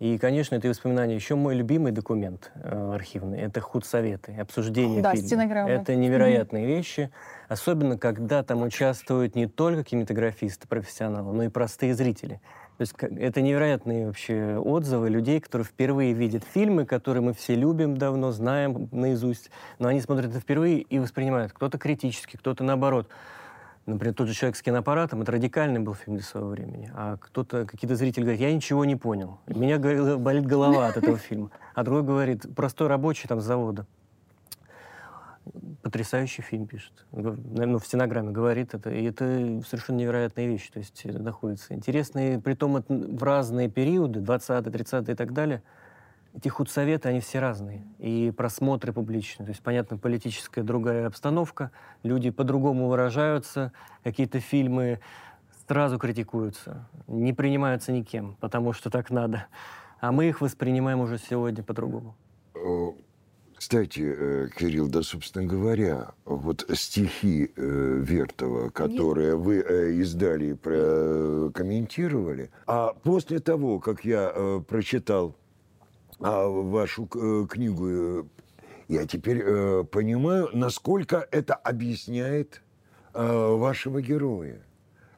И, конечно, это и воспоминания. Еще мой любимый документ э, архивный — это худсоветы, обсуждение Да, фильма. стенограммы. Это невероятные вещи, особенно когда там участвуют не только кинематографисты, профессионалы, но и простые зрители. То есть это невероятные вообще отзывы людей, которые впервые видят фильмы, которые мы все любим давно, знаем наизусть, но они смотрят это впервые и воспринимают. Кто-то критически, кто-то наоборот. Например, тот же человек с киноаппаратом, это радикальный был фильм для своего времени. А кто-то, какие-то зрители говорят, я ничего не понял. Меня болит голова от этого фильма. А другой говорит, простой рабочий там с завода. Потрясающий фильм пишет. Ну, в стенограмме говорит это. И это совершенно невероятная вещь. То есть э, находится. Интересные, притом в разные периоды, 20 30 и так далее, эти худсоветы, они все разные. И просмотры публичные. То есть, понятно, политическая другая обстановка. Люди по-другому выражаются. Какие-то фильмы сразу критикуются. Не принимаются никем, потому что так надо. А мы их воспринимаем уже сегодня по-другому. Э, Кстати, э, Кирилл, да, собственно говоря, вот стихи э, Вертова, которые вы издали и прокомментировали, а после того, как я прочитал а, вашу э, книгу, э, я теперь э, понимаю, насколько это объясняет э, вашего героя.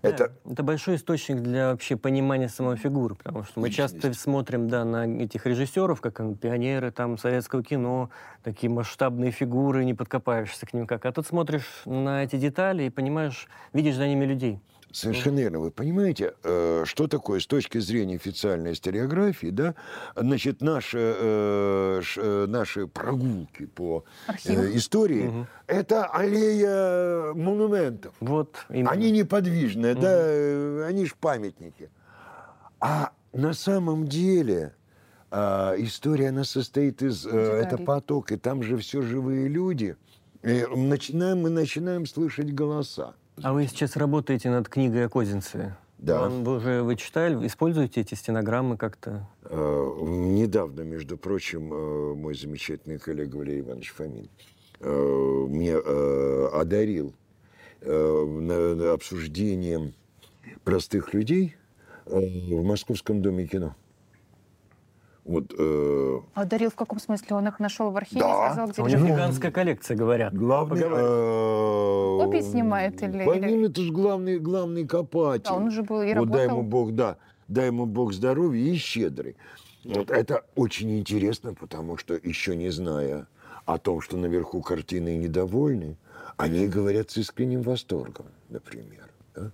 Это Да, это большой источник для вообще понимания самой фигуры, потому что мы часто Личность. смотрим да, на этих режиссеров, как они, пионеры там, советского кино, такие масштабные фигуры, не подкопаешься к ним как. А тут смотришь на эти детали и понимаешь, видишь за ними людей. Совершенно верно. Вы понимаете, э, что такое с точки зрения официальной историографии, да? Значит, наши, э, э, наши прогулки по Архивах. истории Мгм. это аллея монументов. Вот именно. Они неподвижные, Мгм. да, они ж памятники. А на самом деле история, она состоит из... это поток, и там же все живые люди. И начинаем, мы начинаем слышать голоса. А вы сейчас работаете над книгой о Козинцеве. Да. Вам Вы уже вы читали, используете эти стенограммы как-то? Э, Недавно, между прочим, э, мой замечательный коллега Валерий Иванович Фомин э, мне э, одарил э, на- на обсуждением простых людей э, в Московском доме кино. Вот э, А дарил в каком смысле? Он их нашел в архиве Да. и сказал, где А у них лежат? гигантская коллекция, говорят. главный... э, Копии снимает или- или- это же главный, главный копатель. Да, он уже был и вот дай ему Бог, да, дай ему Бог здоровья и щедрый. Вот это очень интересно, потому что еще не зная о том, что наверху картины недовольны, они говорят с искренним восторгом, например. да.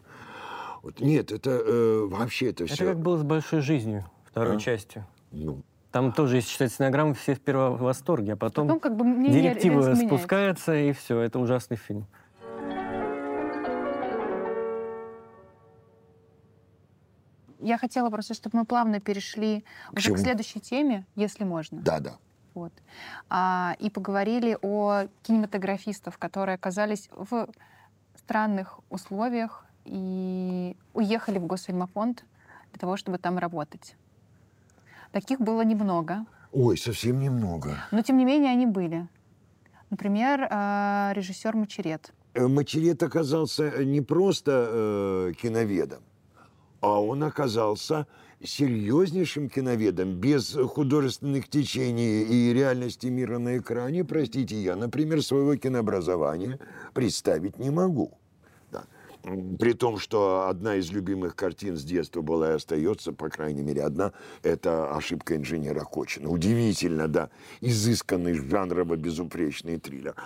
Вот, нет, это э, вообще это все. Это как было с «Большой жизнью», второй А. частью. Ну, Там тоже, если читать стенограмму, все сперва в восторге, а потом, Потом как бы директива спускается, и все, это ужасный фильм. Я хотела просто, чтобы мы плавно перешли уже чему? к следующей теме, если можно. да, да. Вот. А, и поговорили о кинематографистах, которые оказались в странных условиях и уехали в Госфильмофонд для того, чтобы там работать. Таких было немного, Ой, совсем немного. но тем не менее они были. Например, а, режиссер Мачерет. Э, Мачерет оказался не просто э, киноведом, а он оказался серьезнейшим киноведом, без художественных течений и реальности мира на экране, простите, я, например, своего кинообразования представить не могу. При том, что одна из любимых картин с детства была и остается, по крайней мере, одна, это «Ошибка инженера Кочина». Удивительно, да, изысканный жанрово-безупречный триллер.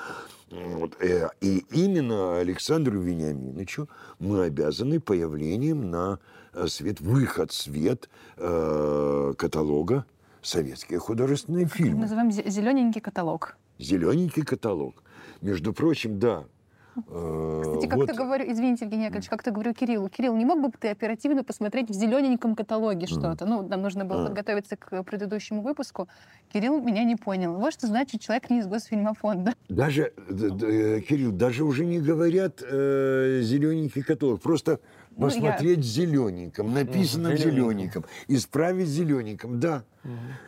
Вот, э, И именно Александру Вениаминовичу мы обязаны появлением на э, свет, выход свет э, каталога «Советские художественные фильмы». Называем зелененький каталог. Зелененький каталог. Между прочим, да, Кстати, как вот. ты говорю, извините, Евгений Яковлевич, как ты говорю Кириллу, Кирилл, не мог бы ты оперативно посмотреть в зелененьком каталоге что-то? Ну, нам нужно было А. подготовиться к предыдущему выпуску. Кирилл меня не понял. Вот что значит человек не из Госфильмофонда. Даже, э, Кирилл, даже уже не говорят э, зелененький каталог. Просто Ну, я- посмотреть зелененьком, написано Мгм, зелененьком, исправить зелененьком, да.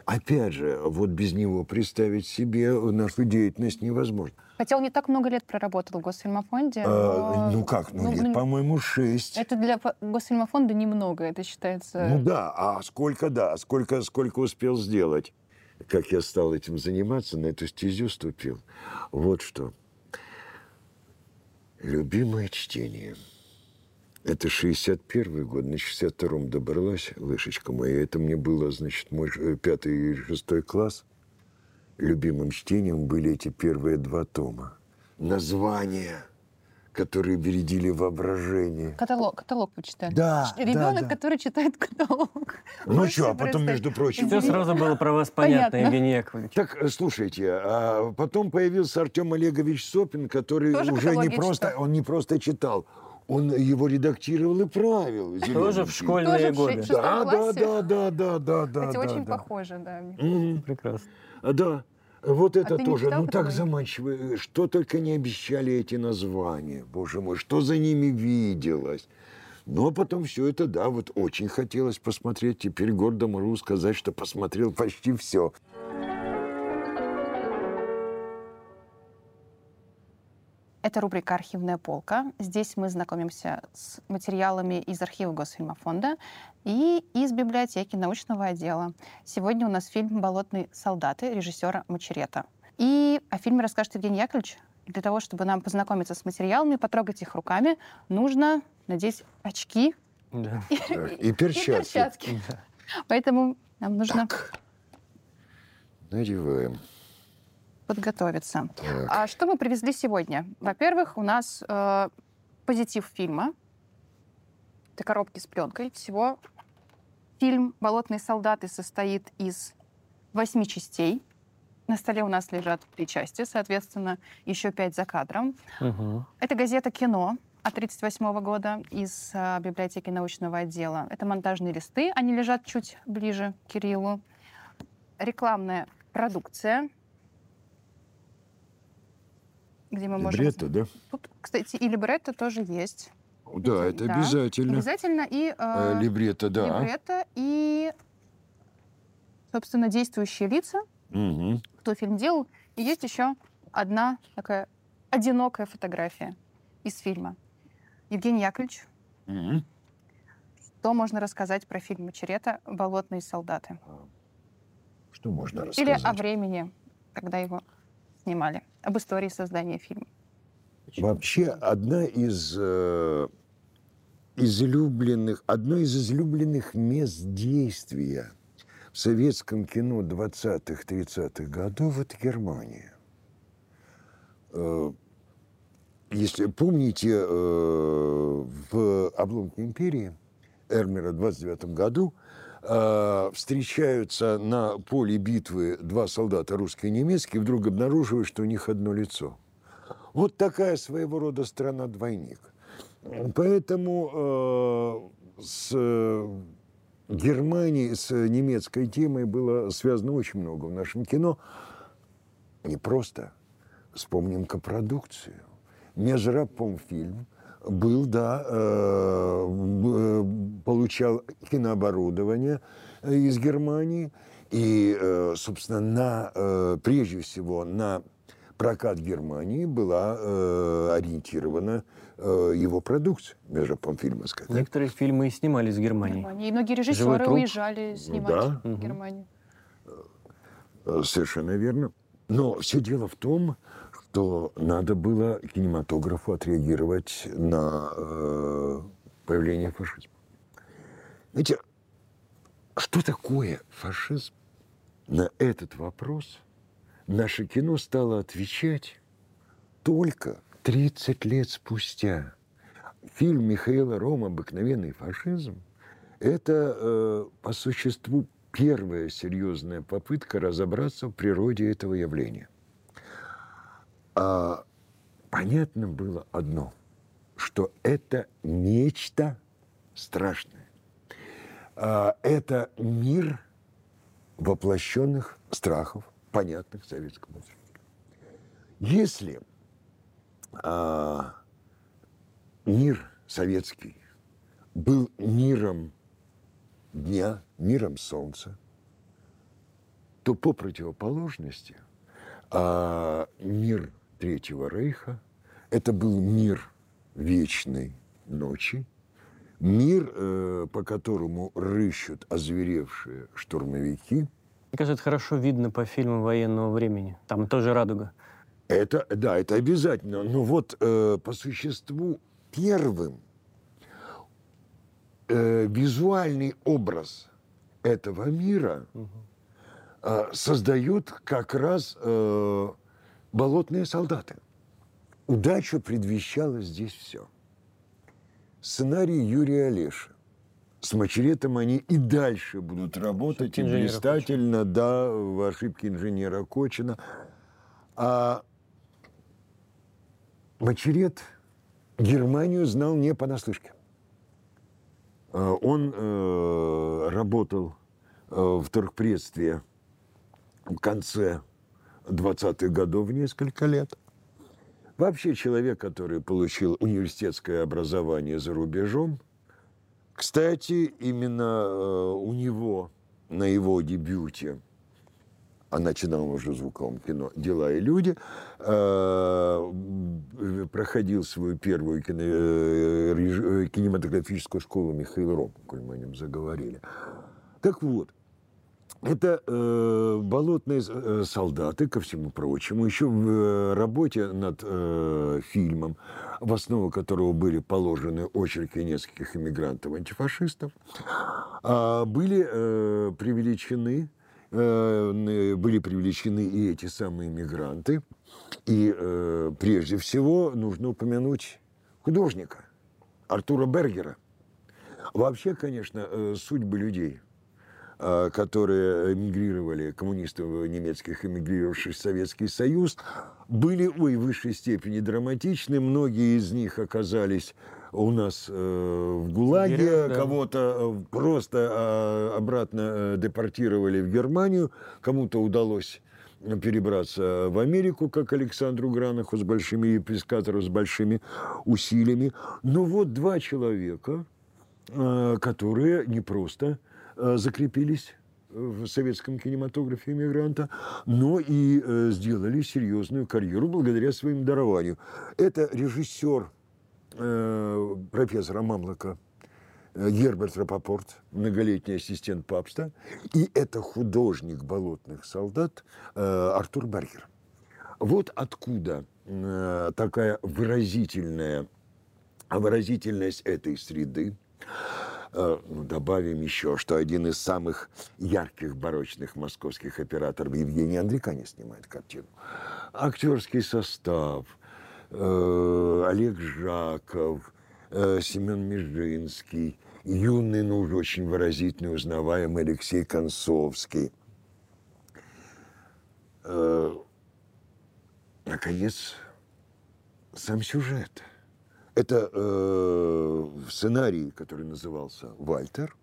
Опять же, вот без него представить себе нашу деятельность невозможно. Хотя он не так много лет проработал в Госфильмофонде. А, но- ну как, ну, ну, лет, ну, по-моему, шесть. Это для фо- Госфильмофонда немного, это считается... Ну да, а сколько, да, сколько, сколько успел сделать? Как я стал этим заниматься, на эту стезю ступил. Вот что. Любимое чтение. Это 61 год, на 62-м добралась лышечка моя. Это мне было, значит, мой э, пятый и шестой класс. Любимым чтением были эти первые два тома. Названия, которые бередили воображение. Каталог, каталог вы читали. Да, да, Ребенок, да. который читает каталог. (laughs) Ну что, а потом, между прочим, Все сразу было про вас понятно. Евгений Яковлевич. Так, э, слушайте, а потом появился Артем Олегович Сопин, который Тоже уже не просто, читал? он не просто читал, он его редактировал и правил. Тоже в школьные Тоже в годы. шестом Да, да, классе? да, да, да, да, да. Кстати, да, очень да. похоже, да. Мгм. Прекрасно. А, Да, вот это не тоже, ну так заманчиво. Э, Что только не обещали эти названия, боже мой, что за ними виделось. Но потом все это, да, вот очень хотелось посмотреть. Теперь гордо могу сказать, что посмотрел почти все. Это рубрика «Архивная полка». Здесь мы знакомимся с материалами из архива Госфильмофонда и из библиотеки научного отдела. Сегодня у нас фильм «Болотные солдаты» режиссера Мачерета. И о фильме расскажет Евгений Яковлевич. И Для того, чтобы нам познакомиться с материалами, потрогать их руками, нужно надеть очки Да. Так, (laughs) И и перчатки. перчатки. Да. Поэтому нам нужно Надеваем. Подготовиться. Так. А что мы привезли сегодня? Во-первых, у нас э, позитив фильма. Это коробки с пленкой. Всего фильм «Болотные солдаты» состоит из восьми частей. На столе у нас лежат три части, соответственно, еще пять за кадром. Мгм. Это газета «Кино» от 1938 года из а, библиотеки научного отдела. Это монтажные листы, они лежат чуть ближе к Кириллу. Рекламная продукция, где мы можем... Либретто, да? Тут, кстати, и либретто тоже есть. Да, это Да, обязательно. Обязательно. И Э, э, Либретто, да. либретто, и, собственно, действующие лица, Мгм. кто фильм делал. И есть еще одна такая одинокая фотография из фильма. Евгений Яковлевич, Мгм. что можно рассказать про фильм Мачерета «Болотные солдаты»? Что можно Или рассказать? о времени, когда его снимали, об истории создания фильма. Вообще, одна из э, излюбленных, одно из излюбленных мест действия в советском кино 20-30-х годов – это Германия. Э, Если помните, э, в «Обломке империи» Эрмера в 29 году э, встречаются на поле битвы два солдата, русский и немецкий, вдруг обнаруживают, что у них одно лицо. Вот такая своего рода страна-двойник. Поэтому э, с э, Германией, с немецкой темой было связано очень много в нашем кино. Не просто. Вспомним копродукцию. Межрапом фильм был, да, э, э, получал кинооборудование э, из Германии. И, собственно, на, прежде всего на прокат Германии была ориентирована его продукция, Межрапом фильмовская. так? Некоторые фильмы и снимались в Германии. Германии. И многие режиссеры уезжали снимать да. в. Германию. Совершенно верно. Но все дело в том, что надо было кинематографу отреагировать на э, появление фашизма. Знаете, что такое фашизм? На этот вопрос наше кино стало отвечать только 30 лет спустя. Фильм Михаила Рома «Обыкновенный фашизм» – это, э, по существу, первая серьезная попытка разобраться в природе этого явления. А понятно было одно, что это нечто страшное. А, Это мир воплощенных страхов, понятных советскому зрителю. Если а, мир советский был миром дня, миром солнца, то по противоположности а, мир Третьего Рейха – это был мир вечной ночи, мир, э, по которому рыщут озверевшие штурмовики. Мне кажется, это хорошо видно по фильмам военного времени. Там тоже радуга. Это, да, это обязательно. Но вот э, по существу первым э, визуальный образ этого мира э, создают как раз э, болотные солдаты. Удача предвещала здесь все. Сценарий Юрия Олеша. С мачеретом они и дальше будут работать, и блистательно, да, в ошибке инженера Кочина. А Мачерет Германию знал не понаслышке. А, Он э, работал э, в торгпредстве в конце 20-х годов несколько лет. Вообще человек, который получил университетское образование за рубежом. Кстати, именно э, у него на его дебюте, а начинал уже в звуковом кино «Дела и люди», э, проходил свою первую э, кинематографическую школу Михаил Ром, коль мы о нем заговорили. Так вот, это э, болотные э, солдаты, ко всему прочему, еще в э, работе над э, фильмом, в основу которого были положены очерки нескольких иммигрантов-антифашистов, а, были э, привлечены э, были привлечены и эти самые мигранты. И э, прежде всего нужно упомянуть художника Артура Бергера. Вообще, конечно, э, судьбы людей, э, которые эмигрировали, коммунистов немецких, эмигрировавших в Советский Союз, были ой, в высшей степени драматичны. Многие из них оказались у нас э, в ГУЛАГе, да. кого-то э, просто э, обратно э, депортировали в Германию, кому-то удалось перебраться в Америку, как Александру Гранаху с большими и Пескатору с большими усилиями. Но вот два человека, э, которые не просто э, закрепились в советском кинематографе иммигранта, но и э, сделали серьезную карьеру благодаря своим дарованию. Это режиссер э, профессора Мамлока э, Герберт Рапопорт, многолетний ассистент папста, и это художник болотных солдат э, Артур Бергер. Вот откуда э, такая выразительная выразительность этой среды. Э, ну, Добавим еще, что один из самых ярких барочных московских операторов Евгений Андриканя снимает картину. Актерский состав, э, Олег Жаков, э, Семен Межинский, юный, но уже очень выразительный, узнаваемый Алексей Концовский. Наконец, сам сюжет. Это э, сценарий, который назывался «Вальтер».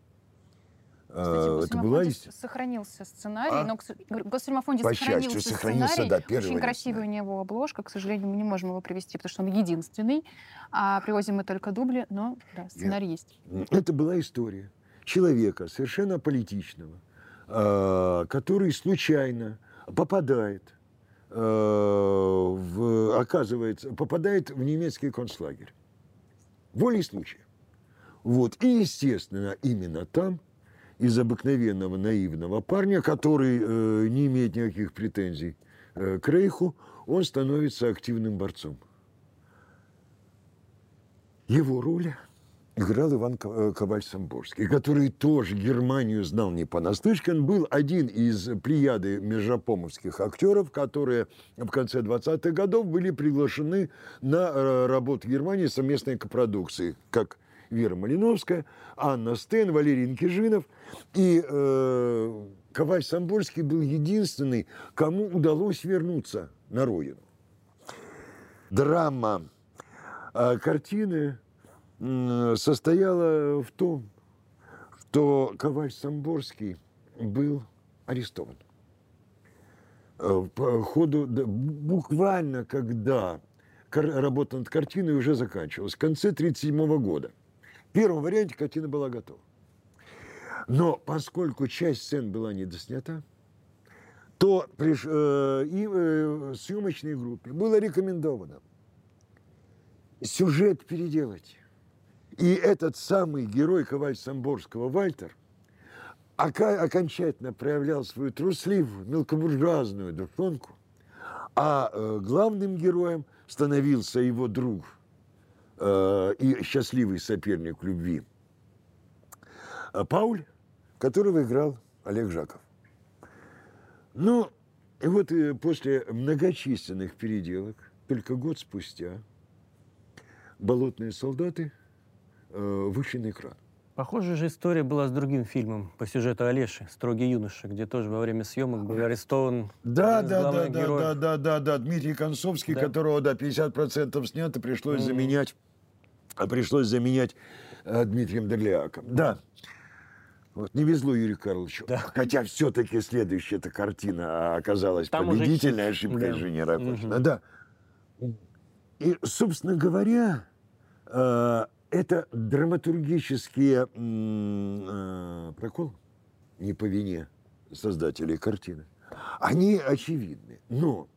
Кстати, в это была сохранился сценарий, А? но говорю, в Госфильмофонде По сохранился счастью, сохранился, сценарий. да, первый Очень красивая у него обложка. К сожалению, мы не можем его привести, потому что он единственный. А привозим мы только дубли, но да, сценарий есть. Это была история человека совершенно политичного, э, который случайно попадает э, в, оказывается, попадает в немецкий концлагерь. Волей случая. Вот. И, естественно, именно там из обыкновенного наивного парня, который э, не имеет никаких претензий э, к Рейху, он становится активным борцом. Его роль играл Иван э, Коваль-Самборский, который тоже Германию знал не понаслышке. Он был один из плеяды межапомовских актеров, которые в конце 20-х годов были приглашены на э, работу Германии совместной копродукции, как Вера Малиновская, Анна Стен, Валерий Инкижинов. И э, Коваль-Самборский был единственный, кому удалось вернуться на родину. драма а, картины состояла в том, что Коваль Самборский был арестован. Э, По ходу, буквально когда работа над картиной уже заканчивалась, в конце 1937 года. В первом варианте картина была готова. Но поскольку часть сцен была недоснята, то приш- э, и э, съемочной группе было рекомендовано сюжет переделать. И этот самый герой Коваль Самборского Вальтер окончательно проявлял свою трусливую, мелкобуржуазную душонку, а э, главным героем становился его друг э, и счастливый соперник любви э, Пауль, которого играл Олег Жаков. Ну, и вот после многочисленных переделок, только год спустя, «Болотные солдаты» э, вышли на экран. Похожая же история была с другим фильмом по сюжету Олеши «Строгий юноша», где тоже во время съемок был арестован Да, из да, да, да, да, да, да, да, Дмитрий Концовский, Да. которого, да, 50% снято, пришлось Мгм. заменять, а пришлось заменять э, Дмитрием Дорлиаком. Да. Вот, не везло Юрию Карловичу. Да. Хотя все-таки следующая эта картина оказалась Там уже победительной хит. ошибкой Да. Жени Ракошина. Мгм. Да. И, собственно говоря, э, это драматургические э, проколы, не по вине создателей картины, они очевидны. Но,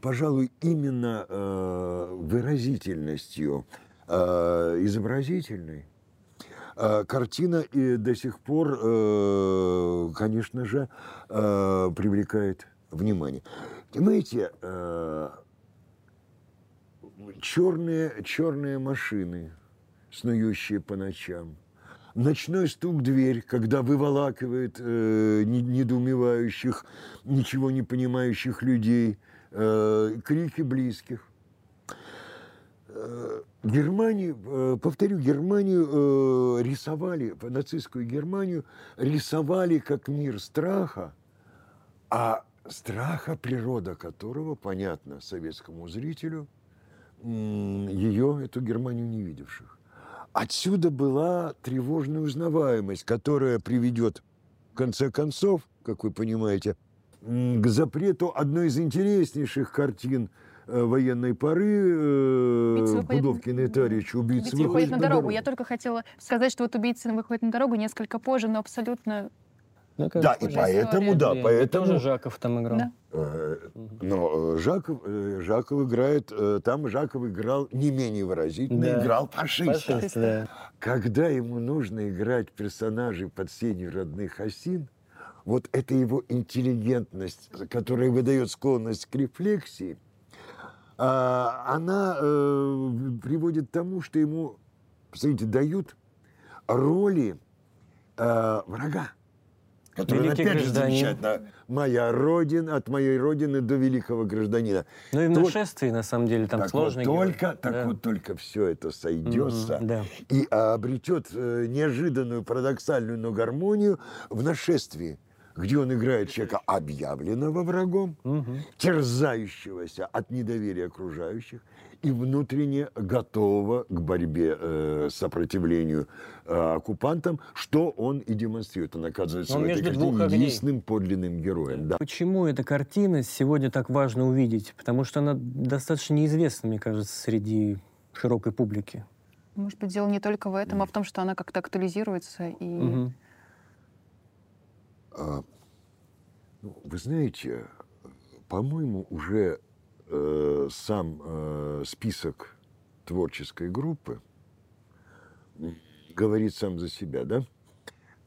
пожалуй, именно э, выразительностью э, изобразительной э, картина и до сих пор, э, конечно же, э, привлекает внимание. Понимаете, э, черные, черные машины, снующие по ночам, ночной стук дверь, когда выволакивает э, не- недоумевающих, ничего не понимающих людей, э, крики близких. Э, Германию, э, повторю, Германию э, рисовали, нацистскую Германию рисовали как мир страха, а страха, природа которого, понятно советскому зрителю, ее, эту Германию не видевших. Отсюда была тревожная узнаваемость, которая приведет, в конце концов, как вы понимаете, к запрету одной из интереснейших картин э, военной поры э, «Убийца выходит на- Пудовкина и Тарича «Убийца Убийца выходит на дорогу. Я только хотела сказать, что вот убийца выходит на дорогу несколько позже, но абсолютно Ну, как Да, и поэтому, история. да, И поэтому... Тоже Жаков там играл. Да. Но э, Жаков, э, Жаков играет, э, там Жаков играл не менее выразительно, Да. играл фашиста. Фашист, да. Когда ему нужно играть персонажей под сенью родных осин, вот эта его интеллигентность, которая выдает склонность к рефлексии, а, она приводит к тому, что ему, посмотрите, дают роли врага. Который, Великий опять же, гражданин. замечательно. Моя родина, от моей родины до великого гражданина. Ну и в нашествии, на самом деле, там так сложный вот, герой. только, так Да. вот только все это сойдется Мгм, да. и обретет э, неожиданную, парадоксальную, но гармонию в нашествии, где он играет человека, объявленного врагом, Мгм. терзающегося от недоверия окружающих и внутренне готового к борьбе, э, сопротивлению э, оккупантам, что он и демонстрирует. Он оказывается Он в этой картине огней. единственным подлинным героем. Да. Почему эта картина сегодня так важно увидеть? Потому что она достаточно неизвестна, мне кажется, среди широкой публики. Может быть, дело не только в этом, а в том, что она как-то актуализируется и Мгм. А, ну, вы знаете, по-моему, уже э, сам э, список творческой группы говорит сам за себя, да?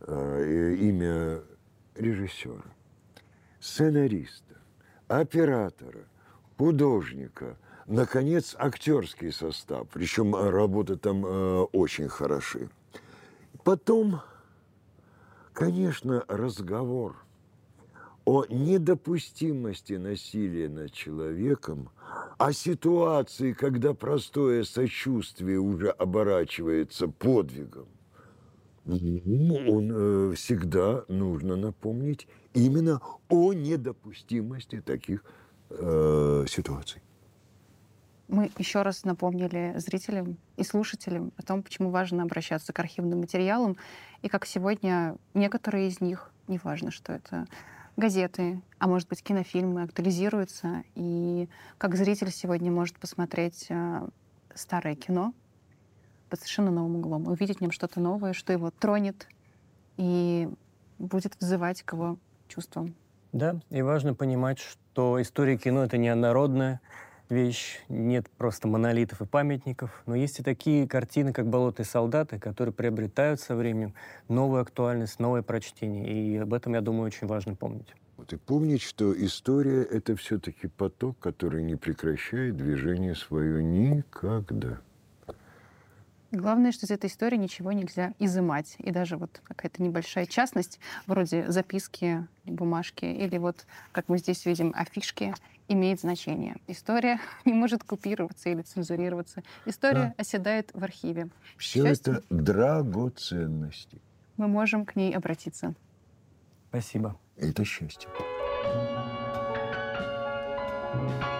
Э, имя режиссера, сценариста, оператора, художника, наконец, актерский состав. Причем работы там э, очень хороши. Потом Конечно, разговор о недопустимости насилия над человеком, о ситуации, когда простое сочувствие уже оборачивается подвигом, он э, всегда нужно напомнить именно о недопустимости таких э, ситуаций. мы еще раз напомнили зрителям и слушателям о том, почему важно обращаться к архивным материалам, и как сегодня некоторые из них, неважно, что это газеты, а может быть кинофильмы актуализируются, и как зритель сегодня может посмотреть э, старое кино под совершенно новым углом, увидеть в нем что-то новое, что его тронет и будет вызывать к его чувствам. Да, и важно понимать, что история кино — это неоднородная вещь, нет просто монолитов и памятников, но есть и такие картины, как «Болотные солдаты», которые приобретают со временем новую актуальность, новое прочтение, и об этом, я думаю, очень важно помнить. Вот и помнить, что история — это все-таки поток, который не прекращает движение свое никогда. Главное, что из этой истории ничего нельзя изымать. И даже вот какая-то небольшая частность, вроде записки, бумажки, или вот, как мы здесь видим, афишки, имеет значение. История (laughs) не может копироваться или цензурироваться. История да. оседает в архиве. Все это драгоценности. Мы можем к ней обратиться. Спасибо. Это счастье. thank you